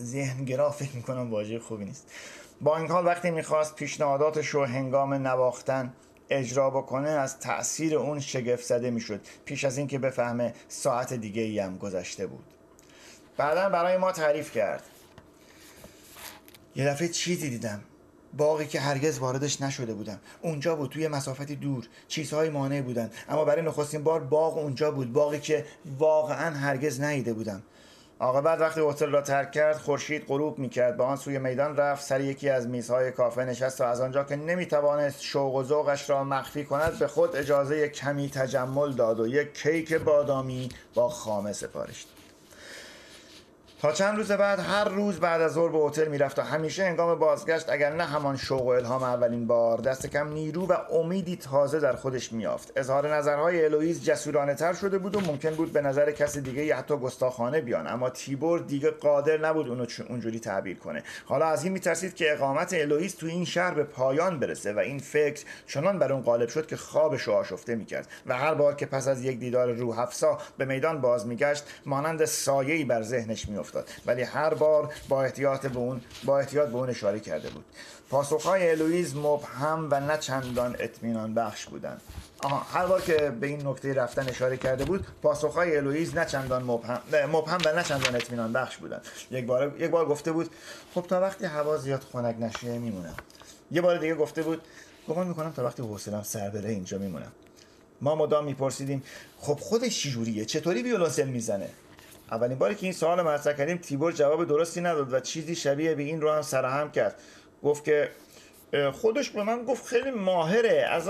ذهنگرا فکر می‌کنم واژه خوبی نیست. با این حال وقتی می‌خواست پیشنهاداتش رو هنگام نواختن اجرا بکنه از تاثیر اون شگفت زده می‌شد. پیش از اینکه بفهمه ساعت دیگه ای هم گذشته بود. بعدا برای ما تعریف کرد. یه دفعه چیزی دیدم. باقی که هرگز واردش نشده بودم. اونجا بود توی مسافتی دور. چیزهای مانع بودن. اما برای نخستین بار باغ اونجا بود. باقی که واقعا هرگز ندیده بودم. بعد وقتی هتل را ترک کرد خورشید غروب می‌کرد. به آن سوی میدان رفت سر یکی از میزهای کافه نشست و از آنجا که نمی‌توانست شوق و ذوقش را مخفی کند به خود اجازه کمی تجمل داد و یک کیک بادامی با خامه سفارش داد. تا چند روز بعد هر روز بعد از ظهر به هتل می‌رفت و همیشه هنگام بازگشت اگر نه همان شوق و الهام اولین بار دست کم نیرو و امیدی تازه در خودش می‌یافت. اظهار نظرهای الویز جسورانه تر شده بود و ممکن بود به نظر کسی دیگه حتی گستاخانه بیاد. اما تیبور دیگه قادر نبود اونو اونجوری تعبیر کنه. حالا از این میترسید که اقامت الویز تو این شهر به پایان برسه و این فکر چنان بر اون غالب شد که خوابش رو آشفته می‌کرد. و هر بار که پس از یک دیدار روح افسا به میدان باز میگشت مانند سایه‌ای بر ذهنش میافتاد ولی هر بار با احتیاط به اون با احتیاط به اون اشاره کرده بود. پاسخهای الویز مبهم و نه چندان اطمینان بخش بودند. آها هر بار که به این نکته رفتن اشاره کرده بود پاسخهای الویز نه چندان مبهم مبهم و نه چندان اطمینان بخش بودند. یک بار یک بار گفته بود خب تا وقتی هوا زیاد خنک نشه میمونم. یه بار دیگه گفته بود گمان می‌کنم تا وقتی حوصله‌ام سر بره اینجا میمونم. ما مدام میپرسیدیم خب خودش چجوریه؟ چطوری ویولنسل می‌زنه؟ اولین باری که این سوال مطرح کردیم تیبور جواب درستی نداد و چیزی شبیه به این رو هم سرهم کرد. گفت که خودش به من گفت خیلی ماهره. از,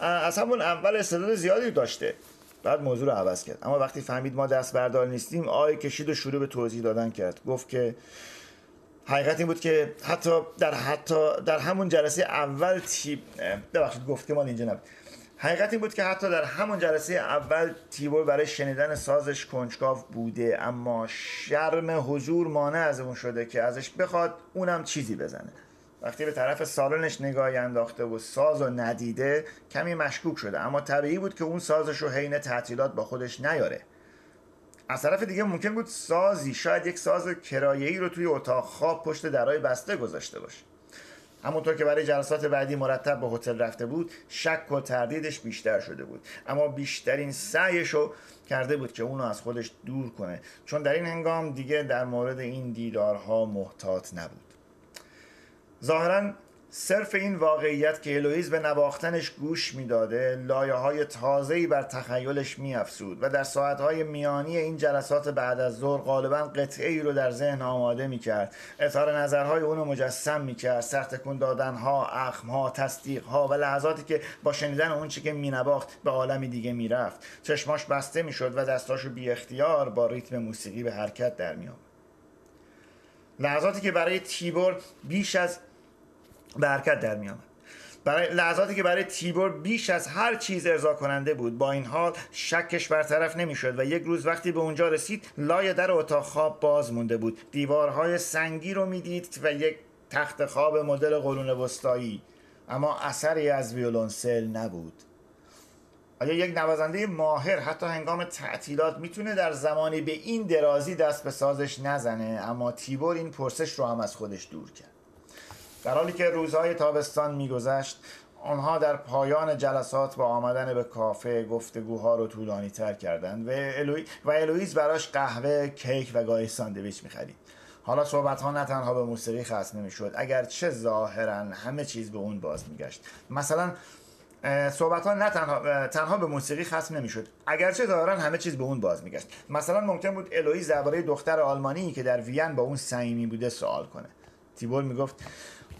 از همون اول استعداد زیادی داشته. بعد موضوع رو عوض کرد. اما وقتی فهمید ما دست بردار نیستیم آی کشید و شروع به توضیح دادن کرد. گفت که حقیقت این بود که حتی در حتی در همون جلسه اول تیب ببخشید گفت که مال اینجا نبود. حقیقت این بود که حتی در همون جلسه اول تیبور برای شنیدن سازش کنجکاو بوده اما شرم حضور مانع از اون شده که ازش بخواد اونم چیزی بزنه. وقتی به طرف سالنش نگاهی انداخته و ساز و ندیده کمی مشکوک شده. اما طبیعی بود که اون سازش رو حین تعطیلات با خودش نیاره. از طرف دیگه ممکن بود سازی شاید یک ساز کرایه‌ای رو توی اتاق خواب پشت درای بسته گذاشته باشه. همونطور که برای جلسات بعدی مرتب به هتل رفته بود شک و تردیدش بیشتر شده بود. اما بیشترین سعیش رو کرده بود که اونو از خودش دور کنه. چون در این هنگام دیگه در مورد این دیدارها محتاط نبود. ظاهرا صرف این واقعیت که الویز به نواختنش گوش می‌داده لایه های تازه‌ای بر تخیلش میافزود و در ساعتهای میانی این جلسات بعد از ظهر غالبا قطعه ای رو در ذهن آماده می‌کرد. اظهار نظرهای اونو مجسم می‌کرد. سخت کن دادنها اخمها تصدیقها و لحظاتی که با شنیدن اون چی که مینواخت به عالمی دیگه می‌رفت. چشماش بسته می‌شد و دستاشو بی اختیار با ریتم موسیقی به حرکت در میآمد لحظاتی که برای تیبور بیش از به حرکت در می آمد. برای لحظاتی که برای تیبور بیش از هر چیز ارضا کننده بود با این حال شکش برطرف نمی‌شد و یک روز وقتی به اونجا رسید لای در اتاق خواب باز مونده بود. دیوارهای سنگی رو می‌دید و یک تخت خواب مدل قرون وسطایی. اما اثری از ویولونسل نبود. آیا یک نوازنده ماهر حتی هنگام تعطیلات می‌تونه در زمانی به این درازی دست به سازش نزنه؟ اما تیبور این پرسش رو هم از خودش دور کرد. در حالی که روزهای تابستان میگذشت آنها در پایان جلسات با آمدن به کافه گفتگوها رو طولانی تر کردند و, الوی... و الویز براش قهوه، کیک و گاهی ساندویچ می‌خرید. حالا صحبت ها نه تنها به موسیقی ختم نمی‌شد اگر چه ظاهرا همه چیز به اون باز میگشت. مثلا صحبت ها نه تنها, تنها به موسیقی ختم نمی‌شد اگرچه ظاهرا همه چیز به اون باز میگشت. مثلا ممکن بود الویز درباره دختر آلمانی که در وین با اون صمیمی بوده سوال کنه. تیبور می‌گفت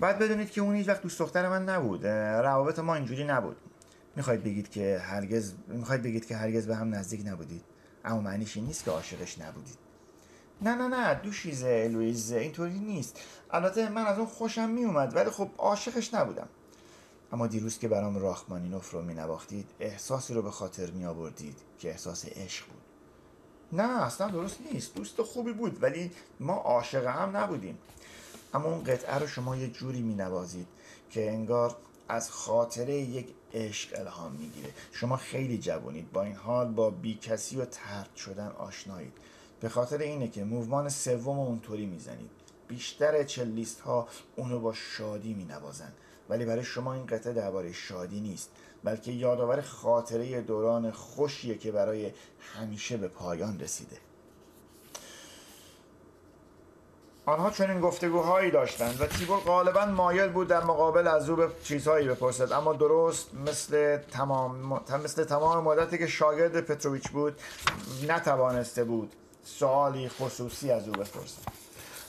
باید بدونید که اون هیچ وقت دوست دختر من نبود. روابط ما اینجوری نبود. می‌خواید بگید که هرگز می‌خواید بگید که هرگز به هم نزدیک نبودید. اما معنیش این نیست که عاشقش نبودید. نه نه نه دوشیزه لویز اینطوری نیست. البته من از اون خوشم میومد ولی خب عاشقش نبودم. اما دیروز که برام راخمانینوف رو مینواختید احساسی رو به خاطر می آوردید که احساس عشق بود. نه اصلا درست نیست. دوست خوبی بود ولی ما عاشق هم نبودیم. اما اون قطعه رو شما یه جوری می نوازید که انگار از خاطره یک عشق الهام می‌گیره. شما خیلی جوانید با این حال با بیکسی و ترد شدن آشنایید. به خاطر اینه که موومان سوم اونطوری می‌زنید. بیشتر چلیست ها اونو با شادی می نوازن ولی برای شما این قطعه درباره شادی نیست بلکه یادآور خاطره دوران خوشیه که برای همیشه به پایان رسیده. آنها چنین گفتگوهایی داشتند و تیبور غالبا مایل بود در مقابل از او چیزهایی بپرسد اما درست مثل تمام مثل تمام مدتی که شاگرد پتروویچ بود نتوانسته بود سوالی خصوصی از او بپرسد.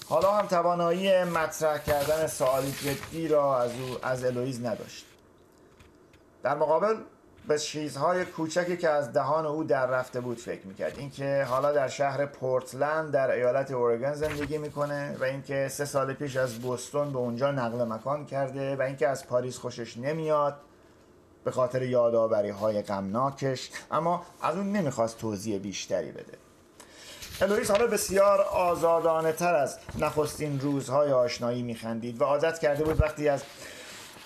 حالا هم توانایی مطرح کردن سوالی جدی را از او از الویز نداشت. در مقابل به چیزهای کوچکی که از دهان او در رفته بود فکر می‌کرد. اینکه حالا در شهر پورتلند در ایالت اورگن زندگی می‌کنه و اینکه سه سال پیش از بوستون به اونجا نقل مکان کرده و اینکه از پاریس خوشش نمیاد به خاطر یادآوری های غمناکش. اما از اون نمی‌خواست توضیح بیشتری بده. الویس حالا بسیار آزادانه تر از نخستین روزهای آشنایی میخندید و عادت کرده بود وقتی از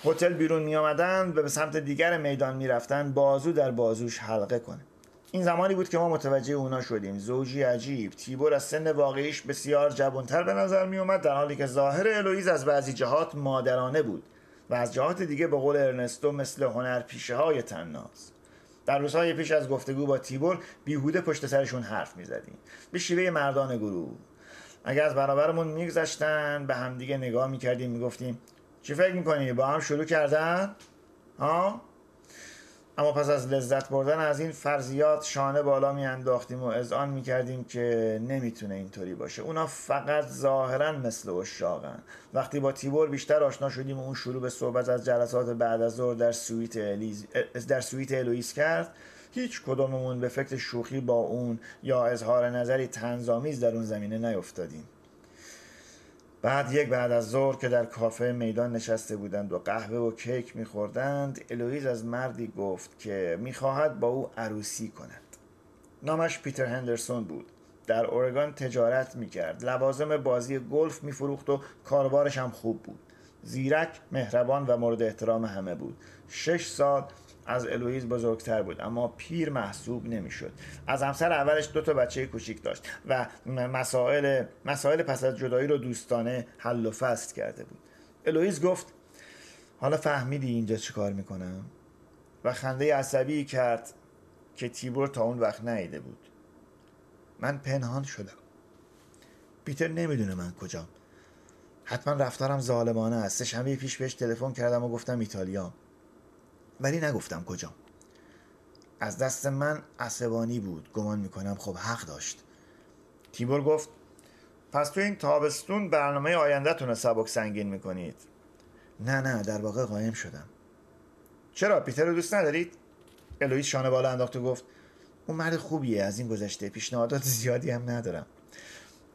هتل بیرون می آمدن و به سمت دیگر میدان می رفتن بازو در بازوش حلقه کنه. این زمانی بود که ما متوجه اونا شدیم. زوجی عجیب تیبور از سن واقعیش بسیار جوانتر به نظر می اومد در حالی که ظاهر الویز از بعضی جهات مادرانه بود و از جهات دیگه به قول ارنستو مثل هنر پیشه های تناز. در روزهای پیش از گفتگو با تیبور بیهوده پشت سرشون حرف می زدیم به شیوه مردان گروه. اگر از برابرمون میگذشتن به همدیگه نگاه می‌کردیم می‌گفتیم چی فکر می‌کنی؟ با هم شروع کردن؟ ها؟ اما پس از لذت بردن از این فرضیات شانه بالا می انداختیم و اذعان می کردیم که نمی‌تونه اینطوری باشه اونا فقط ظاهرا مثل اشاقن وقتی با تیبور بیشتر آشنا شدیم و اون شروع به صحبت از جلسات بعد از ظهر در سویت الویز... در سویت الویز کرد هیچ کدوممون به فکر شوخی با اون یا اظهار نظری طنزآمیز در اون زمینه نیفتادیم بعد یک بعد از ظهر که در کافه میدان نشسته بودند و قهوه و کیک میخوردند الویز از مردی گفت که می‌خواهد با او عروسی کند. نامش پیتر هندرسون بود. در اورگان تجارت می‌کرد. لوازم بازی گلف میفروخت و کاربارش هم خوب بود. زیرک مهربان و مورد احترام همه بود. شش سال از الویز بزرگتر بود اما پیر محسوب نمی‌شد. از همسر اولش دو تا بچه کوچیک داشت و مسائل مسائل پس از جدایی رو دوستانه حل و فصل کرده بود. الویز گفت حالا فهمیدی اینجا چی کار می‌کنم؟ و خنده عصبی کرد که تیبور تا اون وقت نیده بود. من پنهان شدم. پیتر نمی‌دونه من کجام. حتما رفتارم ظالمانه است. شنبه پیش بهش تلفن کردم و گفتم ایتالیا ولی نگفتم کجا از دست من عصبانی بود. گمان می‌کنم خب حق داشت. تیبور گفت پس تو این تابستون برنامه آیندهتون رو سبک سنگین می‌کنید. نه نه در واقع قایم شدم. چرا؟ پیتر رو دوست ندارید؟ الویس شانه بالا انداخت و گفت اون مرد خوبیه از این گذشته پیشنهادات زیادی هم ندارم.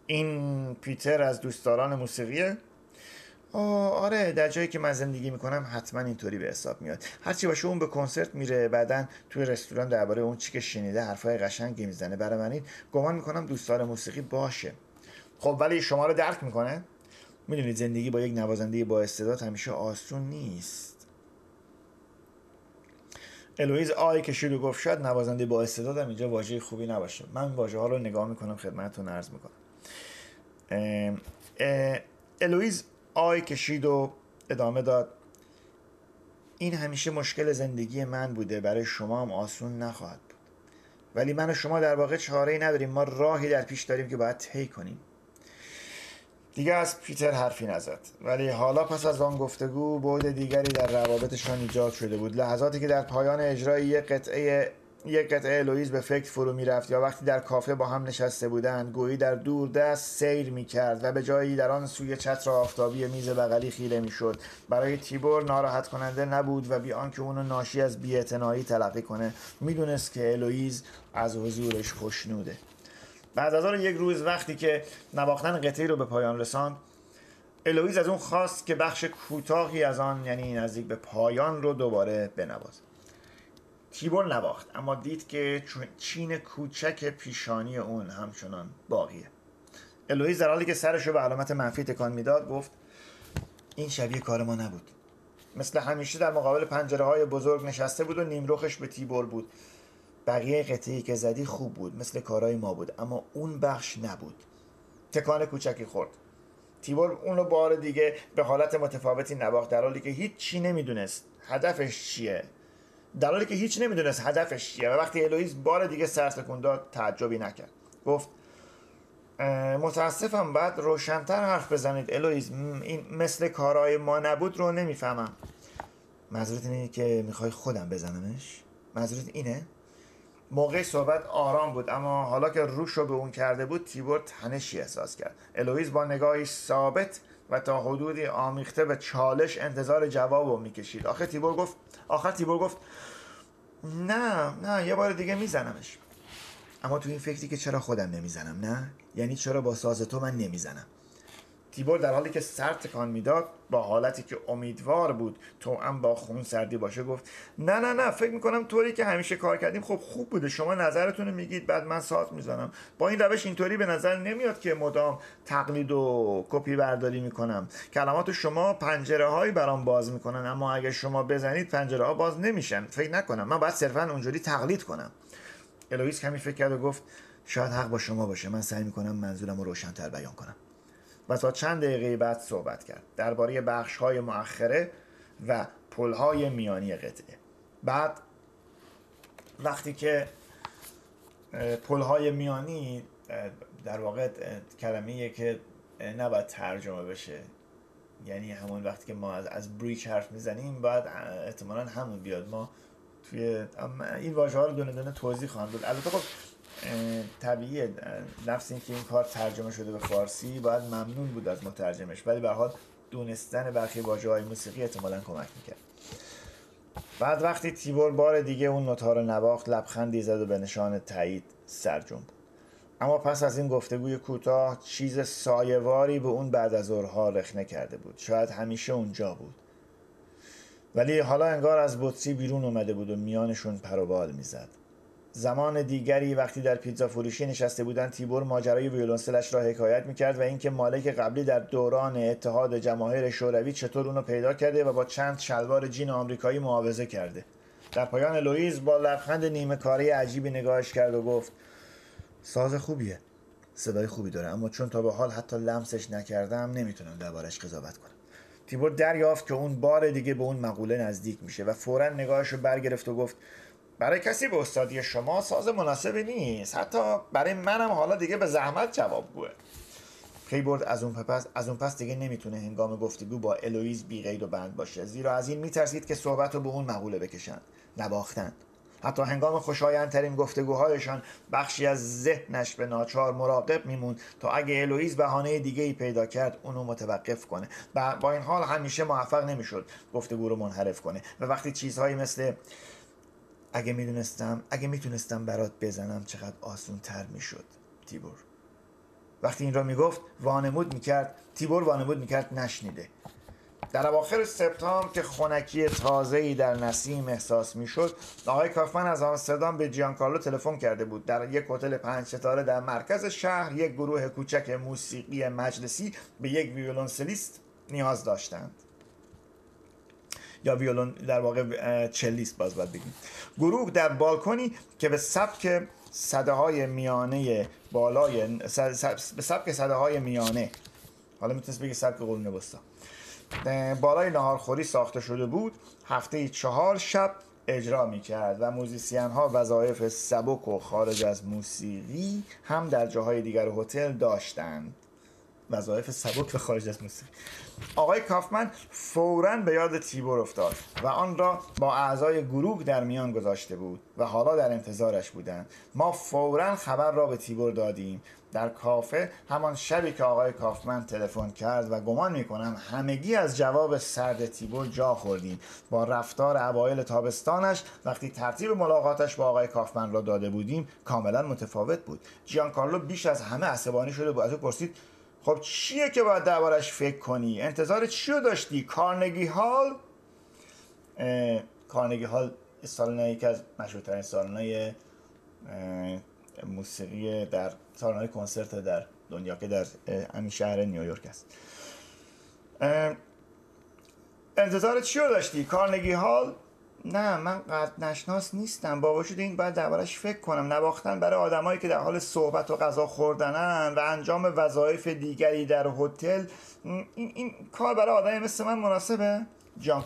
این پیتر از دوستداران موسیقیه؟ آره در جایی که من زندگی می‌کنم حتما اینطوری به حساب میاد. هرچی باشه اون به کنسرت میره بعدا توی رستوران درباره اون چی که شنیده حرفای قشنگی می‌زنه. برای من این گمان می‌کنم دوستدار موسیقی باشه. خب ولی شما رو درک می‌کنه. می‌دونید زندگی با یک نوازنده با استعداد همیشه آسون نیست. الویز آهی کشید و گفت شاید نوازنده با استعدادم اینجا واژه خوبی نباشه. من واژه ها رو نگاه می‌کنم خدمتتون عرض می‌کنم. الویز آهی کشید و ادامه داد. این همیشه مشکل زندگی من بوده. برای شما هم آسون نخواهد بود. ولی من و شما در واقع چاره ای نداریم. ما راهی در پیش داریم که باید طی کنیم. دیگه از پیتر حرفی نزد. ولی حالا پس از آن گفتگو بعد دیگری در روابطشان ایجاد شده بود. لحظاتی که در پایان اجرای یک قطعه یک قطعه الویز به فکر فرو می‌رفت یا وقتی در کافه با هم نشسته بودند گویی در دور دست سیر می‌کرد و به جایی در آن سوی چتر آفتابی میز بغلی خیره می‌شد. برای تیبور ناراحت کننده نبود و بی آنکه اونو ناشی از بی‌اعتنایی تلقی کنه می‌دونست که الویز از حضورش خوشنوده بعد از آن یک روز وقتی که نواختن قطعی رو به پایان رساند الویز از اون خواست که بخش کوتاهی از آن یعنی نزدیک به پایان رو دوباره بنوازه تیبور نواخت اما دید که چین کوچک پیشانی اون همچنان باقیه. الویز در حالی که سرش رو به علامت منفی تکان می‌داد گفت این شبیه کار ما نبود. مثل همیشه در مقابل پنجره های بزرگ نشسته بود و نیمروخش به تیبور بود. بقیه قطعی که زدی خوب بود مثل کارهای ما بود اما اون بخش نبود. تکان کوچکی خورد. تیبور اون رو بار دیگه به حالت متفاوتی نواخت در حالی که هیچ چی نمی‌دونست هدفش چیه. در حالی که هیچ نمی‌دونست هدفش چیه و وقتی الویز بار دیگه سر تکون داد تعجبی نکرد. گفت متاسفم بعد روشنتر حرف بزنید. الویز این مثل کارهای ما نبود رو نمی‌فهمم. منظورت اینه که می‌خوای خودم بزنمش؟ منظورت اینه؟ موقع صحبت آرام بود اما حالا که روش رو به اون کرده بود تیبور تنشی احساس کرد. الویز با نگاهی ثابت و تا حدودی آمیخته به چالش انتظار جواب رو می‌کشید. آخر تیبور گفت آخر تیبور گفت نه نه یه بار دیگه میزنمش. اما تو این فکری که چرا خودم نمی‌زنم نه؟ یعنی چرا با ساز تو من نمی‌زنم؟ تیبور در حالی که سر تکان می‌داد با حالتی که امیدوار بود تو هم با خون سردی باشه گفت نه نه نه فکر می‌کنم طوری که همیشه کار کردیم خب خوب بوده شما نظرتون رو میگید بعد من ساز می‌زنم. با این روش اینطوری به نظر نمیاد که مدام تقلید و کپی برداری می‌کنم. کلمات شما پنجره هایی برام باز می‌کنن اما اگه شما بزنید پنجره ها باز نمیشن. فکر نکنم من باید صرفا اونجوری تقلید کنم. الویس کمی فکر کرد و گفت شاید حق با شما باشه من سعی می‌کنم منظورم رو روشنتر بیان کنم. و تا چند دقیقه بعد صحبت کرد. درباره بخش های مؤخره و پل های میانی قطعه. بعد وقتی که پل های میانی در واقع کلمه که نباید ترجمه بشه. یعنی همون وقتی که ما از, از بریچ حرف می‌زنیم باید احتمالا همون بیاد. ما توی این واژه ها رو دونه دونه توضیح خواهم داد. البته خب طبیعیه. نفس این که این کار ترجمه شده به فارسی باید ممنون بود از مترجمش. ولی به حال دونستن برخی واژه های موسیقی احتمالا کمک می‌کرد. بعد وقتی تیبور بار دیگه اون نوتا رو نواخت لبخندی زد و به نشان تایید سر جنب. اما پس از این گفتگوی کوتاه چیز سایواری به اون بعد از ظهرها رخنه کرده بود. شاید همیشه اونجا بود. ولی حالا انگار از بطری بیرون اومده بود و میانشون پروبال می‌زد. زمان دیگری وقتی در پیتزا فروشی نشسته بودند تیبور ماجرای ویولونسلش را حکایت می‌کرد و اینکه مالک قبلی در دوران اتحاد جماهیر شوروی چطور اونو پیدا کرده و با چند شلوار جین آمریکایی معاوضه کرده. در پایان لوئیز با لبخند نیمه کاری عجیبی نگاهش کرد و گفت ساز خوبیه. صدای خوبی داره اما چون تا به حال حتی لمسش نکردم نمی‌تونم دربارش قضاوت کنم. تیبور دریافت که اون بار دیگه به اون مقوله نزدیک میشه و فورا نگاهش رو برگرفت و گفت برای کسی به استادی شما ساز مناسبی نیست. حتی برای منم حالا دیگه به زحمت جواب گوه. تیبور از اون پس از اون پس دیگه نمی‌تونه هنگام گفتگو با الویز بی قید و بند باشه. زیرا از این میترسید که صحبت رو به اون مقوله بکشند نباختند حتی هنگام خوشایندترین گفتگوهایشان بخشی از ذهنش به ناچار مراقب میموند تا اگه الویز بهانه دیگه ای پیدا کرد اونو متوقف کنه. با این حال همیشه موفق نمی‌شد گفتگو رو منحرف کنه. و وقتی چیزهایی مثل اگه می‌دونستم اگه می‌تونستم برات بزنم چقدر آسون تر می‌شد تیبور. وقتی این را می‌گفت وانمود می‌کرد تیبور وانمود می‌کرد نشنیده. در اواخر سپتامبر که خونکی تازه‌ای در نسیم احساس می‌شد آقای کافمن از آمستردام به جیانکارلو تلفن کرده بود. در یک هتل پنج ستاره در مرکز شهر یک گروه کوچک موسیقی مجلسی به یک ویولونسلیست نیاز داشتند. یا ویولون در واقع چلیست باز باید بگیم. گروه در بالکنی که به سبک صده های میانه بالای به سبک صده های میانه حالا می‌تونست بگی سبک قرون وسطا. بالای نهارخوری ساخته شده بود. هفته چهار شب اجرا می کرد و موزیسین ها وظایف سبک و خارج از موسیقی هم در جاهای دیگر هتل داشتند. وظایف سبک و خارج از موسیقی. آقای کافمن فورا به یاد تیبور افتاد و آن را با اعضای گروه در میان گذاشته بود و حالا در انتظارش بودند. ما فورا خبر را به تیبور دادیم. در کافه همان شبی که آقای کافمن تلفن کرد و گمان می‌کنم همگی از جواب سرد تیبور جا خوردیم. با رفتار اوایل تابستانش وقتی ترتیب ملاقاتش با آقای کافمن را داده بودیم کاملا متفاوت بود. جیان کارلو بیش از همه عصبانی شده بود. از او پرسید خب چیه که باید دربارش فکر کنی؟ انتظار چی رو داشتی؟ کارنگی هال؟ کارنگی هال سالن یکی از مشهورترین سالن‌های موسیقی در سالن‌های کنسرت در دنیا که در همین شهر نیویورک است. انتظار چی رو داشتی؟ کارنگی هال نه من قد نشناس نیستم. با وجود این باید دربارش فکر کنم. نواختن برای آدمایی که در حال صحبت و غذا خوردنن و انجام وظایف دیگری در هتل این, این کار برای آدمی مثل من مناسبه؟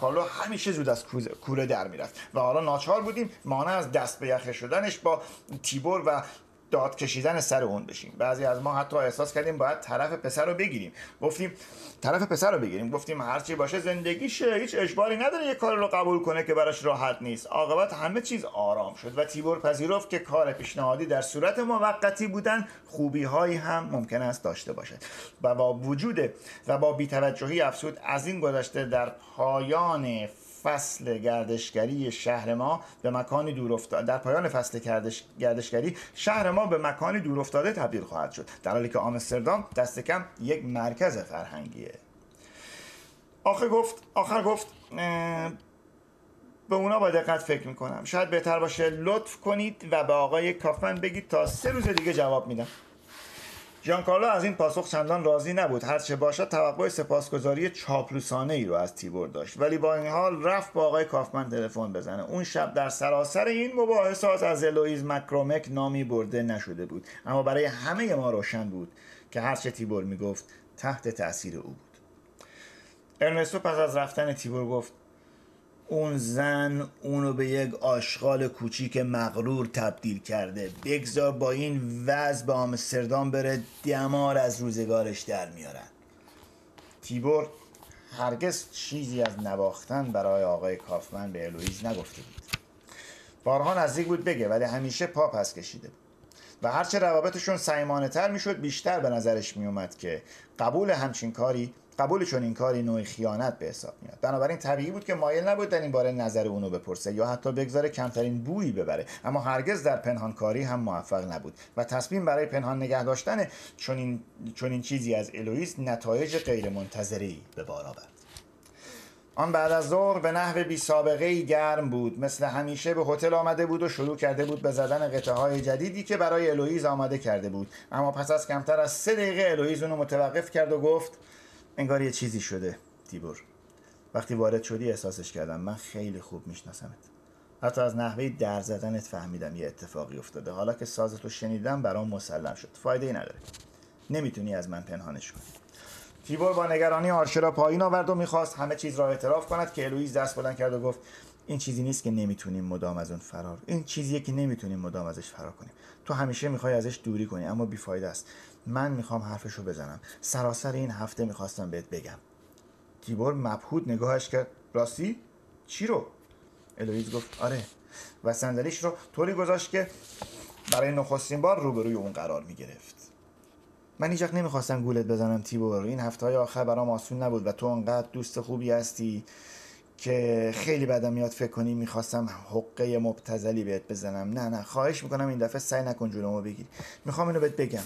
کارلو همیشه زود از کوره در می‌رفت. و حالا ناچار بودیم مانع از دست به یخه شدنش با تیبور و داد کشیدن سر اون بشیم. بعضی از ما حتی احساس کردیم باید طرف پسر رو بگیریم. گفتیم طرف پسر رو بگیریم. گفتیم هرچی باشه زندگیشه. هیچ اجباری نداره یه کار رو قبول کنه که براش راحت نیست. عاقبت همه چیز آرام شد و تیبور پذیرفت که کار پیشنهادی در صورت موقتی بودن خوبی هایی هم ممکن است داشته باشد. و با وجود و با بیتوجهی افسود از این گذشته در پایان فصل گردشگری شهر ما به مکانی دور افتاده در پایان فصل گردشگری شهر ما به مکانی دور افتاده تبدیل خواهد شد. در حالی که آمستردام دست کم یک مرکز فرهنگیه. آخر گفت آخر گفت به اونا با دقت فکر می‌کنم. شاید بهتر باشه لطف کنید و به آقای کافمن بگید تا سه روز دیگه جواب میدم. کارلو از این پاسخ چندان راضی نبود. هرچه باشد توقع سپاسگزاری چاپلوسانه ای رو از تیبور داشت. ولی با این حال رفت با آقای کافمن تلفن بزنه. اون شب در سراسر این مباحثات از الویز مکرومک نامی برده نشده بود. اما برای همه ما روشن بود که هرچه تیبور می‌گفت تحت تاثیر او بود. ارنستو پس از رفتن تیبور گفت اون زن اونو به یک آشغال کوچیک مغرور تبدیل کرده. بگذار با این وضع به آمستردام بره دمار از روزگارش در میارن. تیبور هرگز چیزی از نواختن برای آقای کافمن به الویز نگفته بود. بارها نزدیک بود بگه ولی همیشه پا پس کشیده بود. و هرچه روابطشون سیمانه تر می‌شد بیشتر به نظرش میومد که قبول همچین کاری قبول چون این کاری نوع خیانت به حساب میاد. بنابراین طبیعی بود که مایل نبود در این باره نظر اونو بپرسه یا حتی بگذاره کمترین بویی ببره. اما هرگز در پنهانکاری هم موفق نبود و تصمیم برای پنهان نگه داشتن چنین, چنین چیزی از الویز نتایج غیر منتظره‌ای به بار آورد. آن بعد از ظهر به نحو بی سابقه ای گرم بود. مثل همیشه به هتل آمده بود و شروع کرده بود به زدن قطعه های جدیدی که برای الویز آماده کرده بود. اما پس از کمتر از سه دقیقه الویز اونو متوقف کرد و گفت انگار یه چیزی شده تیبور. وقتی وارد شدی احساسش کردم. من خیلی خوب میشناسمت. حتی از نحوه در زدنت فهمیدم یه اتفاقی افتاده. حالا که سازتو شنیدم برام مسلم شد. فایده ای نداره. نمی‌تونی از من پنهانش کنی. تیبور با نگرانی آرشه را پایین آورد و می‌خواست همه چیز را اعتراف کند که الویز دست بلند کرد و گفت این چیزی نیست که نمی‌تونیم مدام از اون فرار این چیزیه که نمی‌تونیم مدام ازش فرار کنیم. تو همیشه می‌خوای ازش دوری کنی اما بیفایده است. من می‌خوام حرفشو بزنم. سراسر این هفته می‌خواستم بهت بگم. تیبور مبهود نگاهش کرد. راستی چی رو؟ الویز گفت آره. و صندلیش رو طوری گذاشت که برای نخستین بار روبروی اون قرار می‌گرفت. من هیچ نمی‌خواستم گولت بزنم تیبور. این هفته های آخر برام آسون نبود و تو انقدر دوست خوبی هستی. که خیلی بدم میاد فکر کنی می‌خواستم حقه مبتزلی بهت بزنم. نه نه خواهش می‌کنم این دفعه سعی نکن جلومو بگیری. می‌خوام اینو بهت بگم.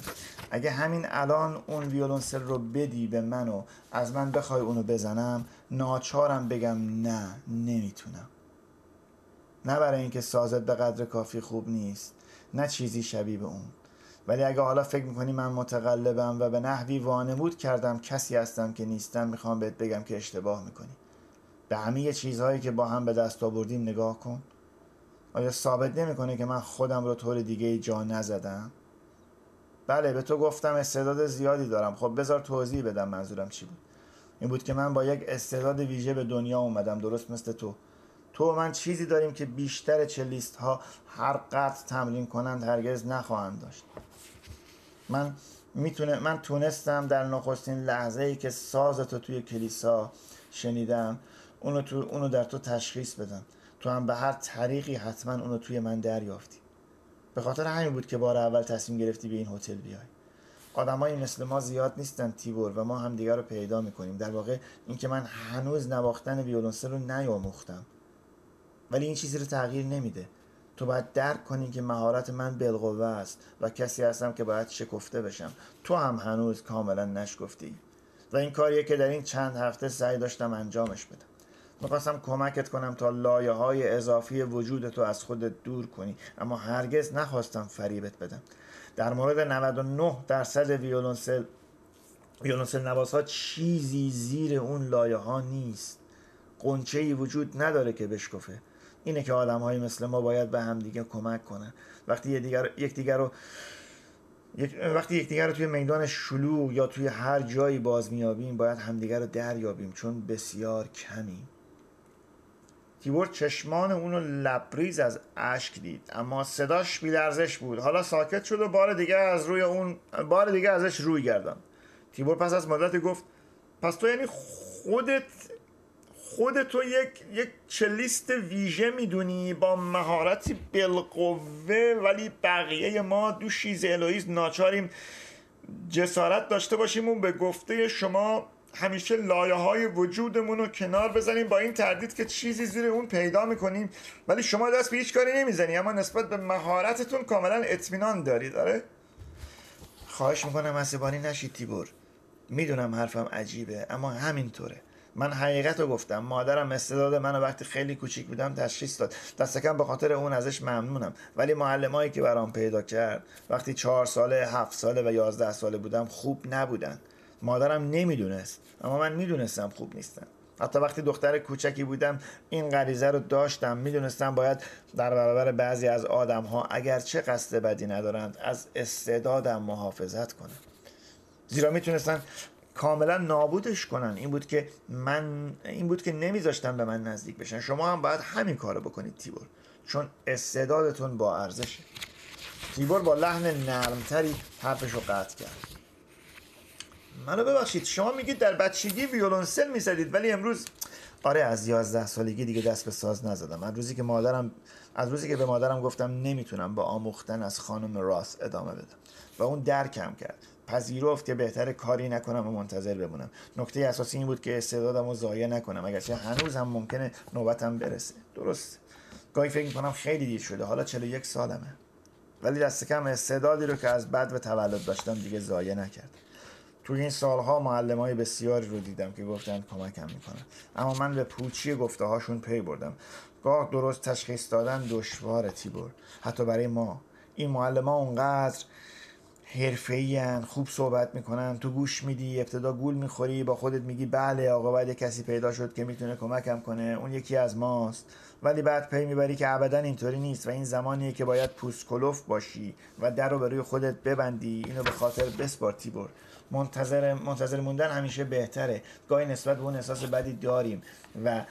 اگه همین الان اون ویولونسل رو بدی به من و از من بخوای اونو بزنم ناچارم بگم نه نمی‌تونم. نه برای اینکه سازت به قدر کافی خوب نیست نه چیزی شبیه به اون. ولی اگه حالا فکر می‌کنی من متقلبم و به نحوی وانمود کردم کسی هستم که نیستم می‌خوام بهت بگم که اشتباه می‌کنی. به همه چیزهایی که با هم به دست آوردیم نگاه کن. آیا ثابت نمی‌کنه که من خودم رو طور دیگه جا نزدم؟ بله به تو گفتم استعداد زیادی دارم. خب بذار توضیح بدم منظورم چی بود. این بود که من با یک استعداد ویژه به دنیا اومدم درست مثل تو. تو و من چیزی داریم که بیشتر چلیست ها هر قطع تمرین کنند هرگز نخواهند داشت. من می‌تونه من تونستم در نخستین لحظه ای که سازتو توی کلیسا شنیدم اونو, تو، اونو در تو تشخیص بدم تو هم به هر طریقی حتما اونو توی من دریافتی. به خاطر همین بود که بار اول تصمیم گرفتی به این هتل بیای. آدمایی مثل ما زیاد نیستن تیبور و ما هم دیگر رو پیدا می‌کنیم. در واقع اینکه من هنوز نواختن ویولونسل رو نیاموختم. ولی این چیزی رو تغییر نمیده. تو باید درک کنی که مهارت من بالقوه است و کسی هستم که باید شکفته بشم. تو هم هنوز کاملا نشکفتی. و این کاریه که در این چند هفته سعی داشتم انجامش بدم. می‌خواستم کمکت کنم تا لایه های اضافی تو از خودت دور کنی اما هرگز نخواستم فریبت بدم. در مورد 99 درصد ویولونسل ویولونسل نواز ها چیزی زیر اون لایه ها نیست. قنچه ای وجود نداره که بشکفه. اینه که آدم های مثل ما باید به همدیگه کمک کنن. وقتی یک دیگر رو وقتی یکدیگر رو توی میدان شلوغ یا توی هر جایی باز میابیم باید همدیگر رو دریابیم چون بسیار کمیم تیبور چشمان اونو لبریز از اشک دید اما صداش بیلرزش بود. حالا ساکت شد و بار دیگه از روی اون بار دیگه ازش روی گردان. تیبور پس از مدت گفت پس تو یعنی خودت خودتو یک یک چلیست ویژه می‌دونی با مهارتی بالقوه ولی بقیه ما دو شیز الویز ناچاریم جسارت داشته باشیم و به گفته شما همیشه لایه های وجودمون رو کنار بزنیم با این تردید که چیزی زیر اون پیدا می‌کنیم. ولی شما دست به هیچ کاری نمی‌زنی اما نسبت به مهارتتون کاملا اطمینان دارید داره خواهش می‌کنم عصبانی نشید تیبور. می‌دونم حرفم عجیبه اما همینطوره. من حقیقت رو گفتم. مادرم استعداد منو وقتی خیلی کوچیک بودم تشخیص داد. دست کم به خاطر اون ازش ممنونم. ولی معلمایی که برام پیدا کرد وقتی چهار ساله هفت ساله و یازده ساله بودم خوب نبودن. مادرم نمی‌دونست اما من می‌دونستم خوب نیستم. حتی وقتی دختر کوچکی بودم این غریزه رو داشتم می‌دونستم باید در برابر بعضی از آدم ها اگرچه قصد بدی ندارند از استعدادم محافظت کنم. زیرا می‌تونستن کاملا نابودش کنن. این بود که من این بود که نمیذاشتن به من نزدیک بشن. شما هم باید همین کارو بکنید تیبور. چون استعدادتون با ارزشه. تیبور با لحن نرمتری حرفش رو قطع کرد. منو ببخشید شما میگید در بچگی ویولونسل می‌زدید ولی امروز آره از یازده سالگی دیگه دست به ساز نزدم. از روزی که مادرم از روزی که به مادرم گفتم نمی‌تونم با آموختن از خانم راس ادامه بدم. و اون درکم کرد. پذیرفت که بهتر کاری نکنم و منتظر بمونم. نکته اساسی این بود که استعدادم رو ضایع نکنم. اگرچه هنوز هم ممکنه نوبتم برسه. درست گاهی فکر می‌کنم خیلی دیر شده. حالا 41 سالمه. ولی دست کم استعدادی رو که از بد و تولد داشتم دیگه ضایع نکرد توی این سالها معلم های بسیاری رو دیدم که گفتند کمکم می‌کنن. اما من به پوچی گفته هاشون پی بردم. گاه درست تشخیص دادن دشوار تیبور. حتی برای ما. این معلم ها اونقدر حرفه‌ای خوب صحبت می‌کنن تو گوش میدی ابتدا گول می‌خوری با خودت میگی بله آقا باید کسی پیدا شد که می‌تونه کمکم کنه. اون یکی از ماست. ولی بعد پی می‌بری که ابدا اینطوری نیست و این زمانیه که باید پوست کلوف باشی و در رو به روی خودت ببندی. اینو به خاطر بسپار تیبور. منتظر منتظر موندن همیشه بهتره. گاهی نسبت به اون احساس بدی داریم و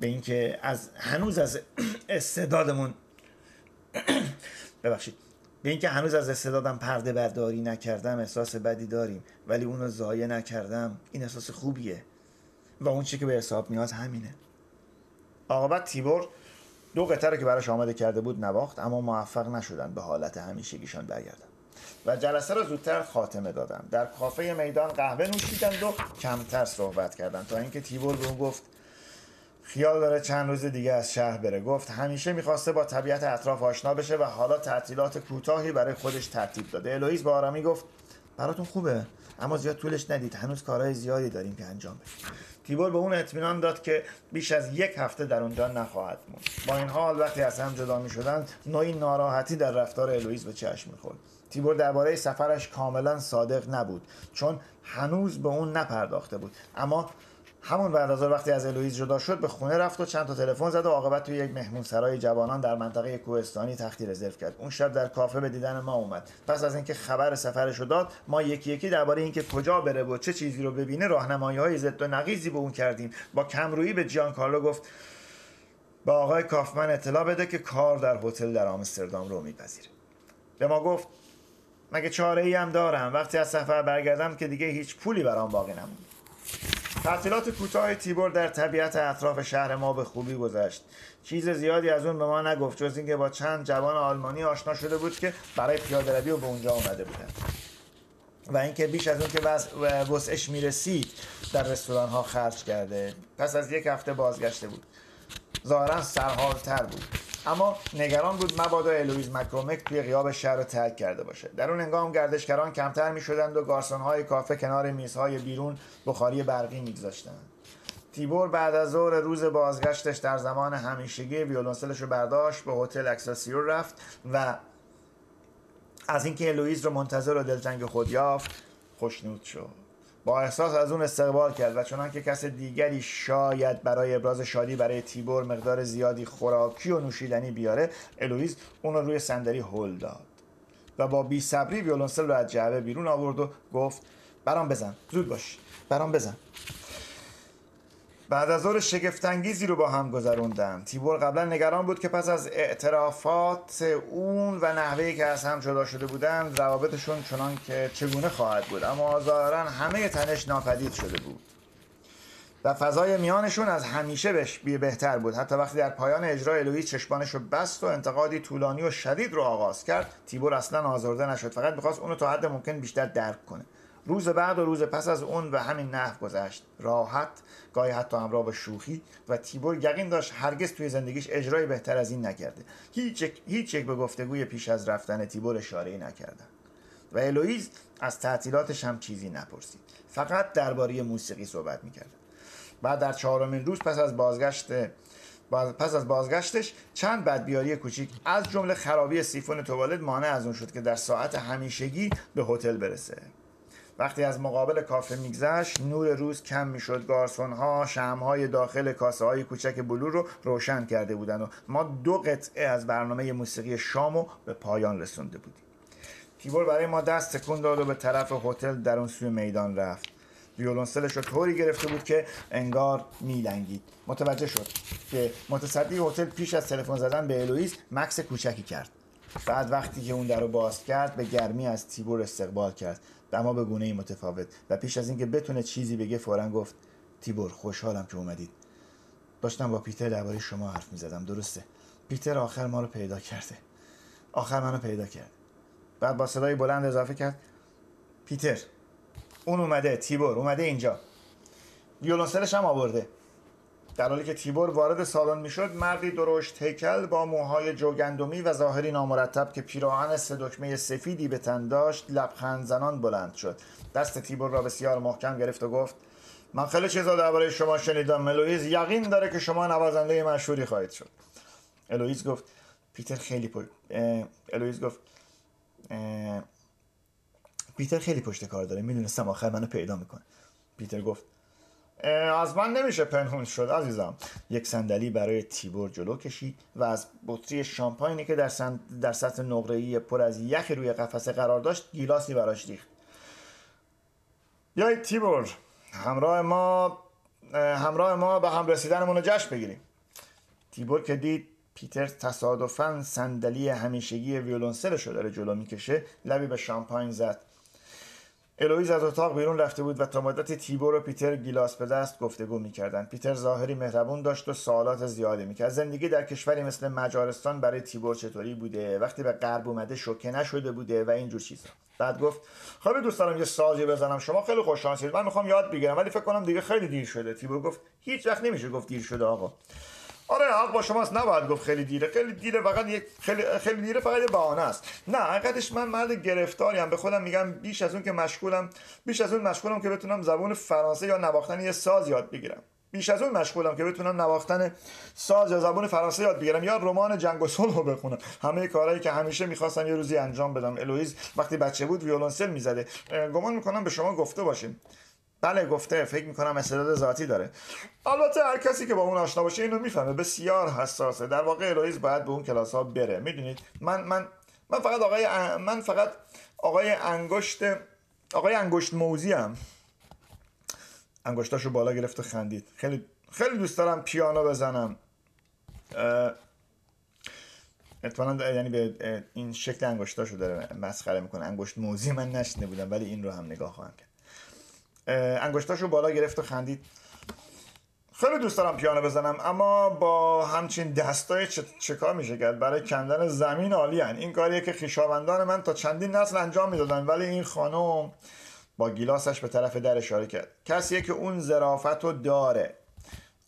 به اینکه از هنوز از استعدادمون ببخشید. به اینکه هنوز از استعدادم پرده برداری نکردم احساس بدی داریم ولی اونو ضایع نکردم این احساس خوبیه. و اون چی که به حساب میاد همینه. عاقبت تیبور دو قطعه که براش آماده کرده بود نواخت اما موفق نشدن به حالت همیشگیشان برگردن. و جلسه را زودتر خاتمه دادن. در کافه میدان قهوه نوشیدند و کمتر صحبت کردند تا اینکه تیبور به اون گفت خیال داره چند روز دیگه از شهر بره. گفت همیشه می‌خواسته با طبیعت اطراف آشنا بشه و حالا تعطیلات کوتاهی برای خودش ترتیب داده. الویز با آرامی گفت براتون خوبه اما زیاد طولش ندید. هنوز کارهای زیادی داریم که انجام بدیم. تیبور به اون اطمینان داد که بیش از یک هفته در اونجا نخواهد موند. با این حال وقتی از هم جدا می شدند نوعی ناراحتی در رفتار الویز به چشم می‌خورد. تیبور درباره سفرش کاملا صادق نبود چون هنوز به اون نپرداخته بود. اما همون بعد از وقتی از الویز جدا شد به خونه رفت و چند تا تلفن زد و عاقبت توی یک مهمون سرای جوانان در منطقه کوهستانی تختی رزرو کرد. اون شب در کافه به دیدن ما اومد. پس از اینکه خبر سفرش رو داد ما یکی یکی درباره اینکه کجا بره و چه چیزی رو ببینه راهنمایی های ضد و نقیزی به اون کردیم. با کمرویی به جیان کارلو گفت با آقای کافمن اطلاع بده که کار در هتل در آمستردام رو میپذیره. به ما گفت مگه چاره ای هم دارم؟ وقتی از سفر برگردم که دیگه هیچ پولی برام باقی نموند تعطیلات کوتاه تیبور در طبیعت اطراف شهر ما به خوبی گذشت. چیز زیادی از اون به ما نگفت جز اینکه با چند جوان آلمانی آشنا شده بود که برای پیاده روی به اونجا آمده بودند و اینکه بیش از اون که وسعش می‌رسید در رستوران ها خرج کرده. پس از یک هفته بازگشته بود. ظاهرا سرحالتر بود. اما نگران بود مبادا الویز مک‌کورمک توی غیاب شهر رو ترک کرده باشه. در اون هنگام گردشگران کمتر می شدند و گارسون های کافه کنار میزهای بیرون بخاری برقی میگذاشتند. تیبور بعد از ظهر روز بازگشتش در زمان همیشگی ویولونسلش رو برداشت به هتل اکسلسیور رفت و از اینکه الویز رو منتظر و دلتنگ خود یافت خوشنود شد. با احساس از اون استقبال کرد و چنان که کس دیگری شاید برای ابراز شادی برای تیبور مقدار زیادی خوراکی و نوشیدنی بیاره الویز اون رو روی صندلی هل داد و با بی صبری ویولونسل رو از جعبه بیرون آورد و گفت برام بزن زود باش برام بزن. بعد از ظهر شگفتانگیزی رو با هم گذروندن تیبور قبلا نگران بود که پس از اعترافات اون و نحوه‌ای که از هم جدا شده بودند روابطشون چنان که چگونه خواهد بود. اما ظاهرا همه تنش ناپدید شده بود. و فضای میانشون از همیشه بهش بهتر بود. حتی وقتی در پایان اجرا الویز چشمانش رو بست و انتقادی طولانی و شدید رو آغاز کرد تیبور اصلا آزرده نشد. فقط می‌خواست اونو تا حد ممکن بیشتر درک کنه. روز بعد و روز پس از اون به همین نحو گذشت. راحت گاهی حتی همراه با شوخی و تیبور یقین داشت هرگز توی زندگیش اجرای بهتر از این نکرده. هیچ یک, به گفتگوی پیش از رفتن تیبور اشاره نکردن و الویز از تعطیلاتش هم چیزی نپرسید. فقط درباره موسیقی صحبت می‌کرد. بعد در چهارمین روز پس از بازگشت پس از بازگشتش چند بدبیاری کوچیک از جمله خرابی سیفون توالت مانع از اون شد که در ساعت همیشگی به هتل برسه. وقتی از مقابل کافه میگذشت نور روز کم می‌شد. گارسون ها شم های داخل کاسه های کوچک بلور رو روشن کرده بودن و ما دو قطعه از برنامه موسیقی شامو به پایان رسونده بودیم. تیبور برای ما دست تکون داد و به طرف هتل در اون سوی میدان رفت. ویولونسلش رو طوری گرفته بود که انگار میلنگید. متوجه شد که متصدی هتل پیش از تلفن زدن به الوئیس مکس کوچکی کرد. بعد وقتی که اون در رو باز کرد به گرمی از تیبور استقبال کرد. اما به گونه متفاوت. و پیش از اینکه بتونه چیزی بگه فورا گفت تیبور خوشحالم که اومدید. داشتم با پیتر درباره شما حرف می‌زدم. درسته. پیتر آخر ما رو پیدا کرده. آخر منو پیدا کرد. بعد با صدای بلند اضافه کرد پیتر اون اومده تیبور اومده اینجا. ویولونسلش هم آورده. در حالی که تیبور وارد سالن می‌شد مردی درشت هیکل با موهای جوگندمی و ظاهری نامرتب که پیراهن سه دکمه سفیدی به تن داشت لبخند زنان بلند شد. دست تیبور را بسیار محکم گرفت و گفت من خیلی چیزا درباره شما شنیدم ملویز یقین داره که شما نوازنده مشهوری خواهید شد. الویز گفت پیتر خیلی پشت الویز گفت پیتر خیلی پشت کار داره. می‌دونستم آخر منو پیدا می‌کنه. پیتر گفت از من نمیشه پنهون شد عزیزم. یک صندلی برای تیبور جلو کشید و از بطری شامپاینی که در, سن... در سطح نقره‌ای پر از یخ روی قفسه قرار داشت گیلاسی براش ریخت. یای تیبور همراه ما همراه ما به هم رسیدنمون رو جشن بگیریم. تیبور که دید پیتر تصادفا صندلی همیشگی ویولونسلش رو داره جلو می‌کشه لبی به شامپاین زد. الویز از اتاق بیرون رفته بود و تا مدت تیبور و پیتر گیلاس به دست گفتگو می‌کردن پیتر ظاهری مهربون داشت و سوالات زیادی می‌کرد. زندگی در کشوری مثل مجارستان برای تیبور چطوری بوده؟ وقتی به غرب اومده شوکه نشده بوده و اینجور چیزا. بعد گفت خیلی دوست دارم یه سازی بزنم. شما خیلی خوش من می‌خوام یاد بگیرم ولی فکر کنم دیگه خیلی دیر شده. تیبور گفت هیچ وقت نمیشه گفت دیر شده آقا. آره حق با شماست نباید گفت خیلی دیره. خیلی دیره فقط یک خیلی خیلی دیره فقط یه بهانه است. نه حقیقتش من مرد گرفتاریم به خودم میگم بیش از اون که مشغولم بیش از اون مشغولم که بتونم زبان فرانسه یا نواختن یه ساز یاد بگیرم. بیش از اون مشغولم که بتونم نواختن ساز یا زبان فرانسه یاد بگیرم یا رمان جنگ و صلح رو بخونم. همه کارهایی که همیشه می‌خواستم یه روزی انجام بدم. الویز وقتی بچه بود ویولونسل می‌زده. گمان می‌کنم به شما گفته باشیم. بله گفته فکر می‌کنم استعداد ذاتی داره. البته هر کسی که با اون آشنا باشه اینو می‌فهمه بسیار حساسه. در واقع الویز باید به اون کلاس ها بره. می‌دونید؟ من من من فقط آقای من فقط آقای انگشت آقای انگشت موزی هم انگشتاشو بالا گرفت و خندید. خیلی خیلی دوست دارم پیانو بزنم. اتفاقا یعنی به این شکل انگشتاشو داره مسخره می‌کنه. انگشت موزی من نشنه بودم ولی این رو هم نگاه خواهم کرد. انگشتاشو بالا گرفت و خندید. خیلی دوست دارم پیانو بزنم اما با همچین دستای چه, کار میشه کرد؟ برای کندن زمین عالی هن. این کاریه که خیشاوندان من تا چندین نسل انجام می‌دادن ولی این خانم با گیلاسش به طرف در اشاره کرد. کسیه که اون ظرافت رو داره.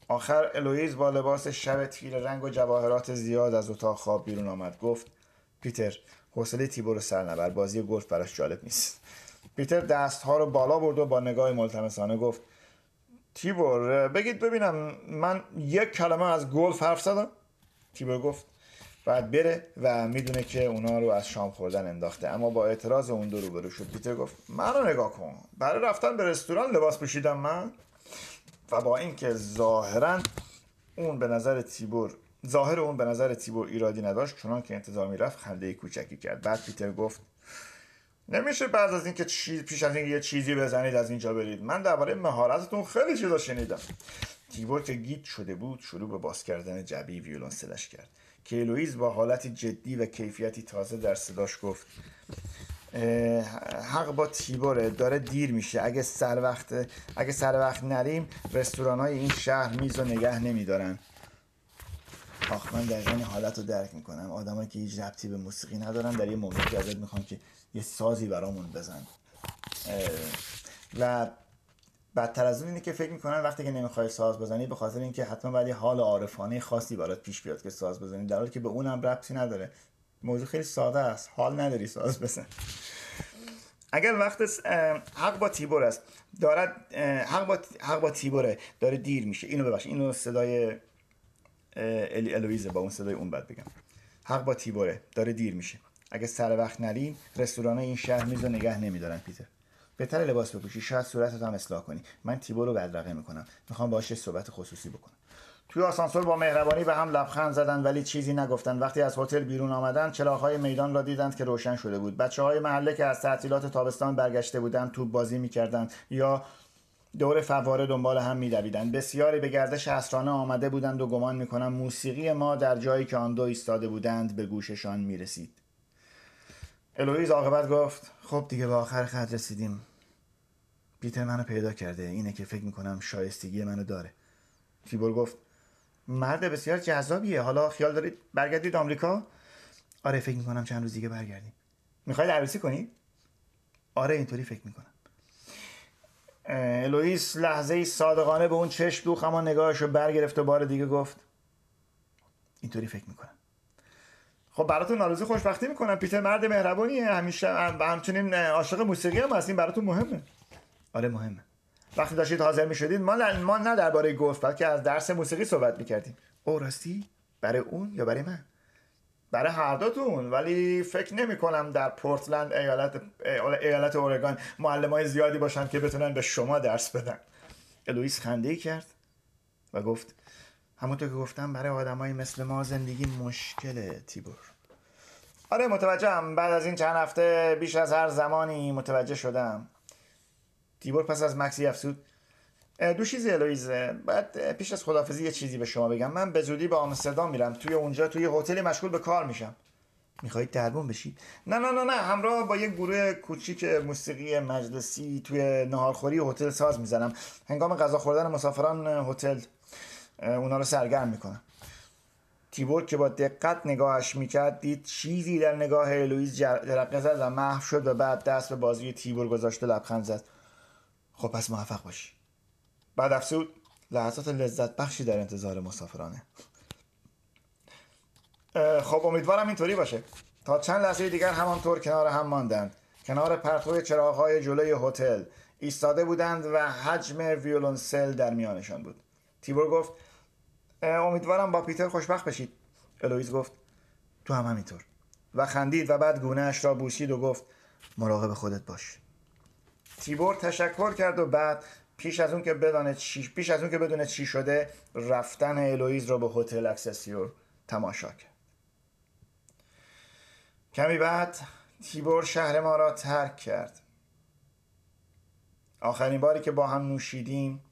آخر الویز با لباس شب تیر رنگ و جواهرات زیاد از اتاق خواب بیرون آمد. گفت پیتر حوصله تیبور سر نبر بازی گلف براش جالب نیست. پیتر دست ها رو بالا برد و با نگاه ملتمسانه گفت تیبور بگید ببینم من یک کلمه از گلف حرف زدم؟ تیبور گفت بعد بره و می‌دونه که اونا رو از شام خوردن انداخته. اما با اعتراض اون دو روبرو شد. پیتر گفت من رو نگاه کن. برای رفتن به رستوران لباس پوشیدم من. و با اینکه ظاهرا اون به نظر تیبور ظاهر اون به نظر تیبور ایرادی نداشت چنان که انتظار می‌رفت خنده کوچکی کرد. بعد پیتر گفت نمیشه بعد از اینکه چیز پیش از اینکه یه چیزی بزنید از اینجا برید. من درباره مهارتتون خیلی چیزا شنیدم. تیبور که گیت شده بود شروع به باز کردن جبی ویولونسلش کرد. که الویز با حالتی جدی و کیفیتی تازه در صداش گفت حق با تیبوره داره دیر میشه. اگه سر وقت اگه سر وقت نریم رستوران های این شهر میز و نگه نمیدارن. آخ من دقیقا این حالت رو درک می‌کنم. آدمایی که هیچ ربطی به موسیقی ندارن در یه موقعی ازت می‌خوان که یه سازی برامون بزن. و بدتر از اون اینه که فکر می‌کنن وقتی که نمی‌خوای ساز بزنی به خاطر اینکه حتما باید حال عارفانه خاصی برات پیش بیاد که ساز بزنی در حالی که به اونم ربطی نداره. موضوع خیلی ساده است. حال نداری ساز بزن. اگر وقت حق با تیبور است. دارد حق با, حق با تیبوره. داره دیر میشه. اینو ببخش. اینو صدای الویزه با اون صدای اون بد بگم. حق با تیبوره. داره دیر میشه. اگه سر وقت نریم رستوران این شهر میز و نگه نمیدارن پیتر. بهتر لباس بپوشی شاید صورتت هم اصلاح کنی. من تیبور رو بدرقه می‌کنم. می‌خوام باهاش صحبت خصوصی بکنم. توی آسانسور با مهربانی به هم لبخند زدند ولی چیزی نگفتند وقتی از هتل بیرون آمدند چراغهای میدان را دیدند که روشن شده بود. بچه های محله که از تعطیلات تابستان برگشته بودند توپ بازی می‌کردند یا دور فواره دنبال هم میدویدند. بسیاری به گردش اسرانه آمده بودند و گمان می‌کنم موسیقی ما در جایی که آن دو ایستاده بودند به گوششان می‌رسید. الویز عاقبت گفت خب دیگه به آخر خط رسیدیم. پیتر منو پیدا کرده. اینه که فکر می‌کنم شایستگی منو داره. تیبور گفت مرد بسیار جذابیه. حالا خیال دارید برگردید آمریکا؟ آره فکر می‌کنم چند روز دیگه برگردیم. می‌خواید عروسی کنی؟ آره اینطوری فکر می‌کنم. الوئیس لحظه ای صادقانه به اون چشم دوخ اما نگاهش رو برگرفت و بار دیگه گفت اینطوری فکر می‌کنم. خب براتون ناروزی خوشبختی می‌کنم. پیتر مرد مهربونیه همیشه همچنین عاشق موسیقی هم هستیم براتون مهمه. آره مهمه. وقتی داشتید حاضر می‌شدید ما ما نه درباره گفت بلکه از درس موسیقی صحبت می‌کردیم. او راستی؟ برای اون یا برای من؟ برای هر دوتون. ولی فکر نمی کنم در پورتلند ایالت ایالت اورگان معلم های زیادی باشن که بتونن به شما درس بدن. الویس خنده کرد و گفت همونطور که گفتم برای آدمایی مثل ما زندگی مشکله تیبور. آره متوجهم. بعد از این چند هفته بیش از هر زمانی متوجه شدم. تیبور پس از مکسی افسود دو چیزی الویزه. بعد پیش از خدافزی یه چیزی به شما بگم. من به زودی به آمستردام میرم. توی اونجا توی هتلی مشغول به کار میشم. می‌خواهید دربون بشید؟ نه نه نه نه. همراه با یک گروه کوچیک موسیقی مجلسی توی نهارخوری هتل ساز می‌زنم. هنگام غذا خوردن مسافران هتل. اونا رو سرگرم می‌کنم. تیبور که با دقت نگاهش می‌کرد دید چیزی در نگاه الویز جرقه زد و محو شد و بعد دست به بازوی تیبور گذاشته لبخند زد. خب پس موفق باشی بعد افسود لحظات لذت بخشی در انتظار مسافرانه. خب امیدوارم اینطوری باشه. تا چند لحظه دیگر همانطور کنار هم ماندند. کنار پرتو چراغهای جلوی هتل ایستاده بودند و حجم ویولونسل در میانشان بود. تیبور گفت امیدوارم با پیتر خوشبخت بشید. الویز گفت تو هم همینطور. و خندید و بعد گونهش را بوسید و گفت مراقب خودت باش. تیبور تشکر کرد و بعد پیش از اون که بدونه چی پیش از اون که بدونه چی شده رفتن الویز را به هتل اکسلسیور تماشا کرد. کمی بعد تیبور شهر ما را ترک کرد. آخرین باری که با هم نوشیدیم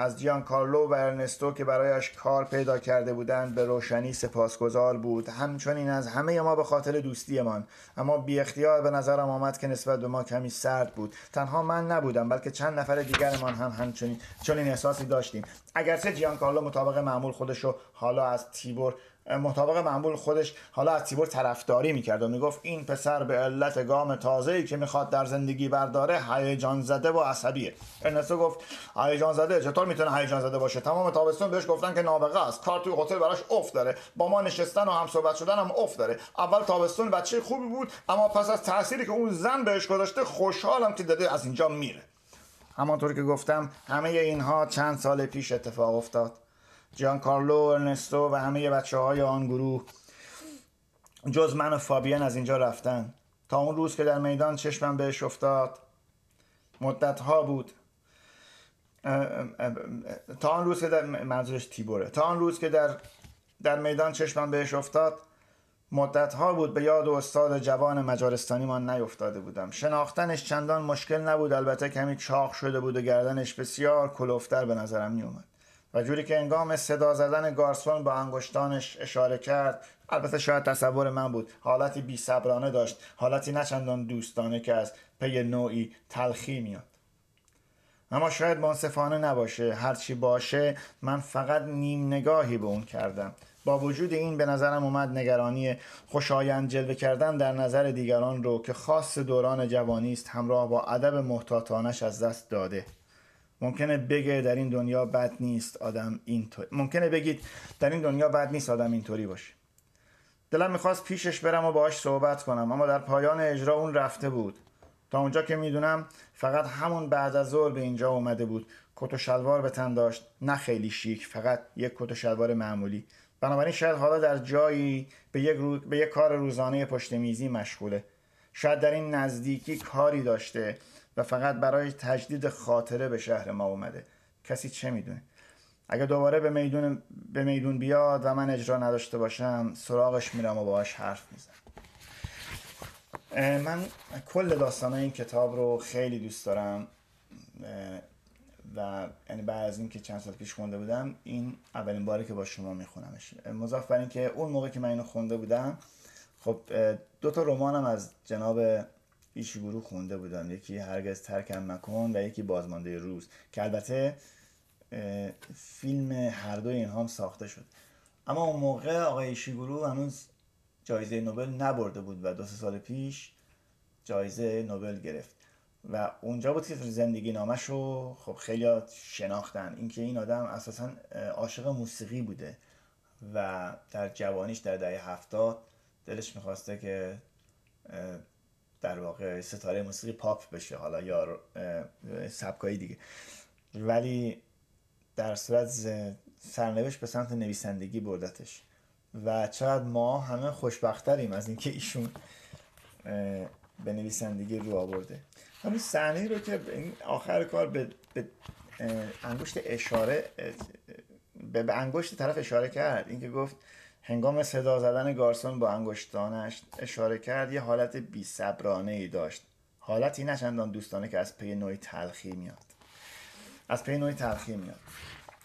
از جیان کارلو و ارنستو که برایش کار پیدا کرده بودند به روشنی سپاسگزار بود. همچنین از همه ما به خاطر دوستیمان. اما بی اختیار به نظرم آمد که نسبت به ما کمی سرد بود. تنها من نبودم بلکه چند نفر دیگرمان هم همچنین چنین احساسی داشتیم. اگرچه جیان کارلو مطابق معمول خودشو حالا از تیبور مطابق معمول خودش حالا از تیبور طرفداری می‌کرد و می‌گفت این پسر به علت گام ای که می‌خواد در زندگی برداره هیجان زده و عصبیه. ارنستو گفت هیجان زده؟ چطور می‌تونه هیجان زده باشه؟ تمام تابستون بهش گفتن که نابغه است. کار توی هتل براش افت داره. با ما نشستن و هم صحبت شدن هم افت داره. اول تابستون بچه خوبی بود اما پس از تأثیری که اون زن بهش گذاشته خوشحالم که داده از اینجا میره. همانطور که گفتم همه اینها چند سال پیش اتفاق افتاد. جان کارلو ارنستو و همه بچه های آن گروه. جز من و فابین از اینجا رفتن. تا اون روز که در میدان چشمم بهش افتاد مدت ها بود تا آن روز که در منظورش تیبوره. تا آن روز که در در میدان چشمم بهش افتاد مدت ها بود. به یاد و استاد جوان مجارستانی من نیفتاده بودم. شناختنش چندان مشکل نبود. البته کمی چاق شده بود و گردنش بسیار کلوفتر به نظرم می اومد و جوری که انگام صدا زدن گارسون با انگشتانش اشاره کرد البته شاید تصور من بود. حالتی بی صبرانه داشت. حالتی نچندان دوستانه که از پی نوعی تلخی میاد. اما شاید منصفانه نباشه. هرچی باشه من فقط نیم نگاهی به اون کردم. با وجود این به نظرم اومد نگرانی خوشایند جلوه کردن در نظر دیگران رو که خاص دوران جوانی است همراه با ادب محتاطانش از دست داده. ممکنه بگه در این دنیا بد نیست آدم اینطور ممکنه بگید در این دنیا بد نیست آدم اینطوری باشه. دلم می‌خواست پیشش برم و باهاش صحبت کنم اما در پایان اجرا اون رفته بود. تا اونجا که می‌دونم فقط همون بعد از ظهر به اینجا اومده بود. کت و شلوار به تن داشت. نه خیلی شیک فقط یک کت و شلوار معمولی. بنابراین شاید حالا در جایی به یک, رو... به یک کار روزانه پشت میزی مشغوله. شاید در این نزدیکی کاری داشته. فقط برای تجدید خاطره به شهر ما اومده. کسی چه می‌دونه؟ اگه دوباره به میدون, به میدون بیاد و من اجرا نداشته باشم سراغش میرم و باهاش حرف می‌زنم. من کل داستان این کتاب رو خیلی دوست دارم. و یعنی بعد از اینکه چند سال پیش خونده بودم این اولین باری که با شما میخونمش. مضاف بر اینکه اون موقع که من اینو خونده بودم خب دو تا رمانم از جناب گروه خونده بودم یکی هرگز ترکم مکن و یکی بازمانده روز. که البته فیلم هر دوی اینها هم ساخته شد. اما اون موقع آقای ایشیگورو هنوز جایزه نوبل نبرده بود و دو سال پیش جایزه نوبل گرفت. و اونجا بود که زندگی نامش رو خب خیلی شناختن. اینکه این آدم اساسا عاشق موسیقی بوده و در جوانیش در دهه هفتاد دلش می‌خواسته که در واقع ستاره موسیقی پاپ بشه حالا یا سبکایی دیگه. ولی در صورت سرنوشت به سمت نویسندگی بردتش. و چقدر ما همه خوشبختریم از اینکه ایشون به نویسندگی رو آورده. همین صحنه رو که این آخر کار به, به انگشت اشاره به, انگشت طرف اشاره کرد. اینکه گفت هنگام صدا زدن گارسون با انگشتانش اشاره کرد یه حالت بی ای داشت. حالتی نه چندان دوستانه که از پی نوعی تلخی میاد. از پی نوعی تلخی میاد.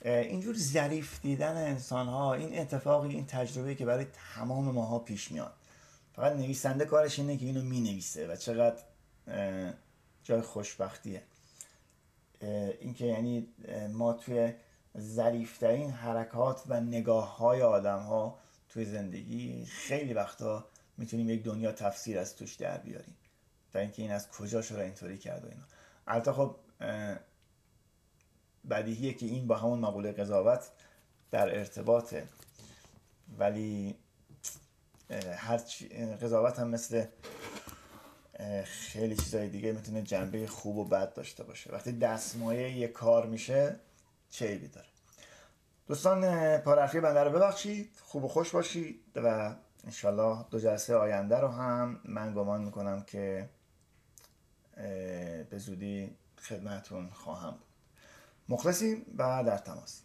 اینجور ظریف دیدن انسان ها این اتفاقی این تجربه که برای تمام ماها پیش میاد. فقط نویسنده کارش اینه که اینو می نویسه و چقدر جای خوشبختیه. اینکه یعنی ما توی ظریفترین حرکات و نگاه های آدم ها توی زندگی خیلی وقتا می‌تونیم یک دنیا تفسیر از توش در بیاریم. تا اینکه این از کجا شده اینطوری کرد و اینا. البته خب بدیهیه که این با همون مقوله قضاوت در ارتباطه. ولی هر قضاوت هم مثل خیلی چیزای دیگه می‌تونه جنبه خوب و بد داشته باشه. وقتی دستمایه یه کار میشه چه ایبی داره؟ دوستان پارفی بنده رو ببخشید. خوب و خوش باشید و انشالله دو جلسه آینده رو هم من گمان می‌کنم که به زودی خدمتون خواهم بود. مخلصیم و در تماس.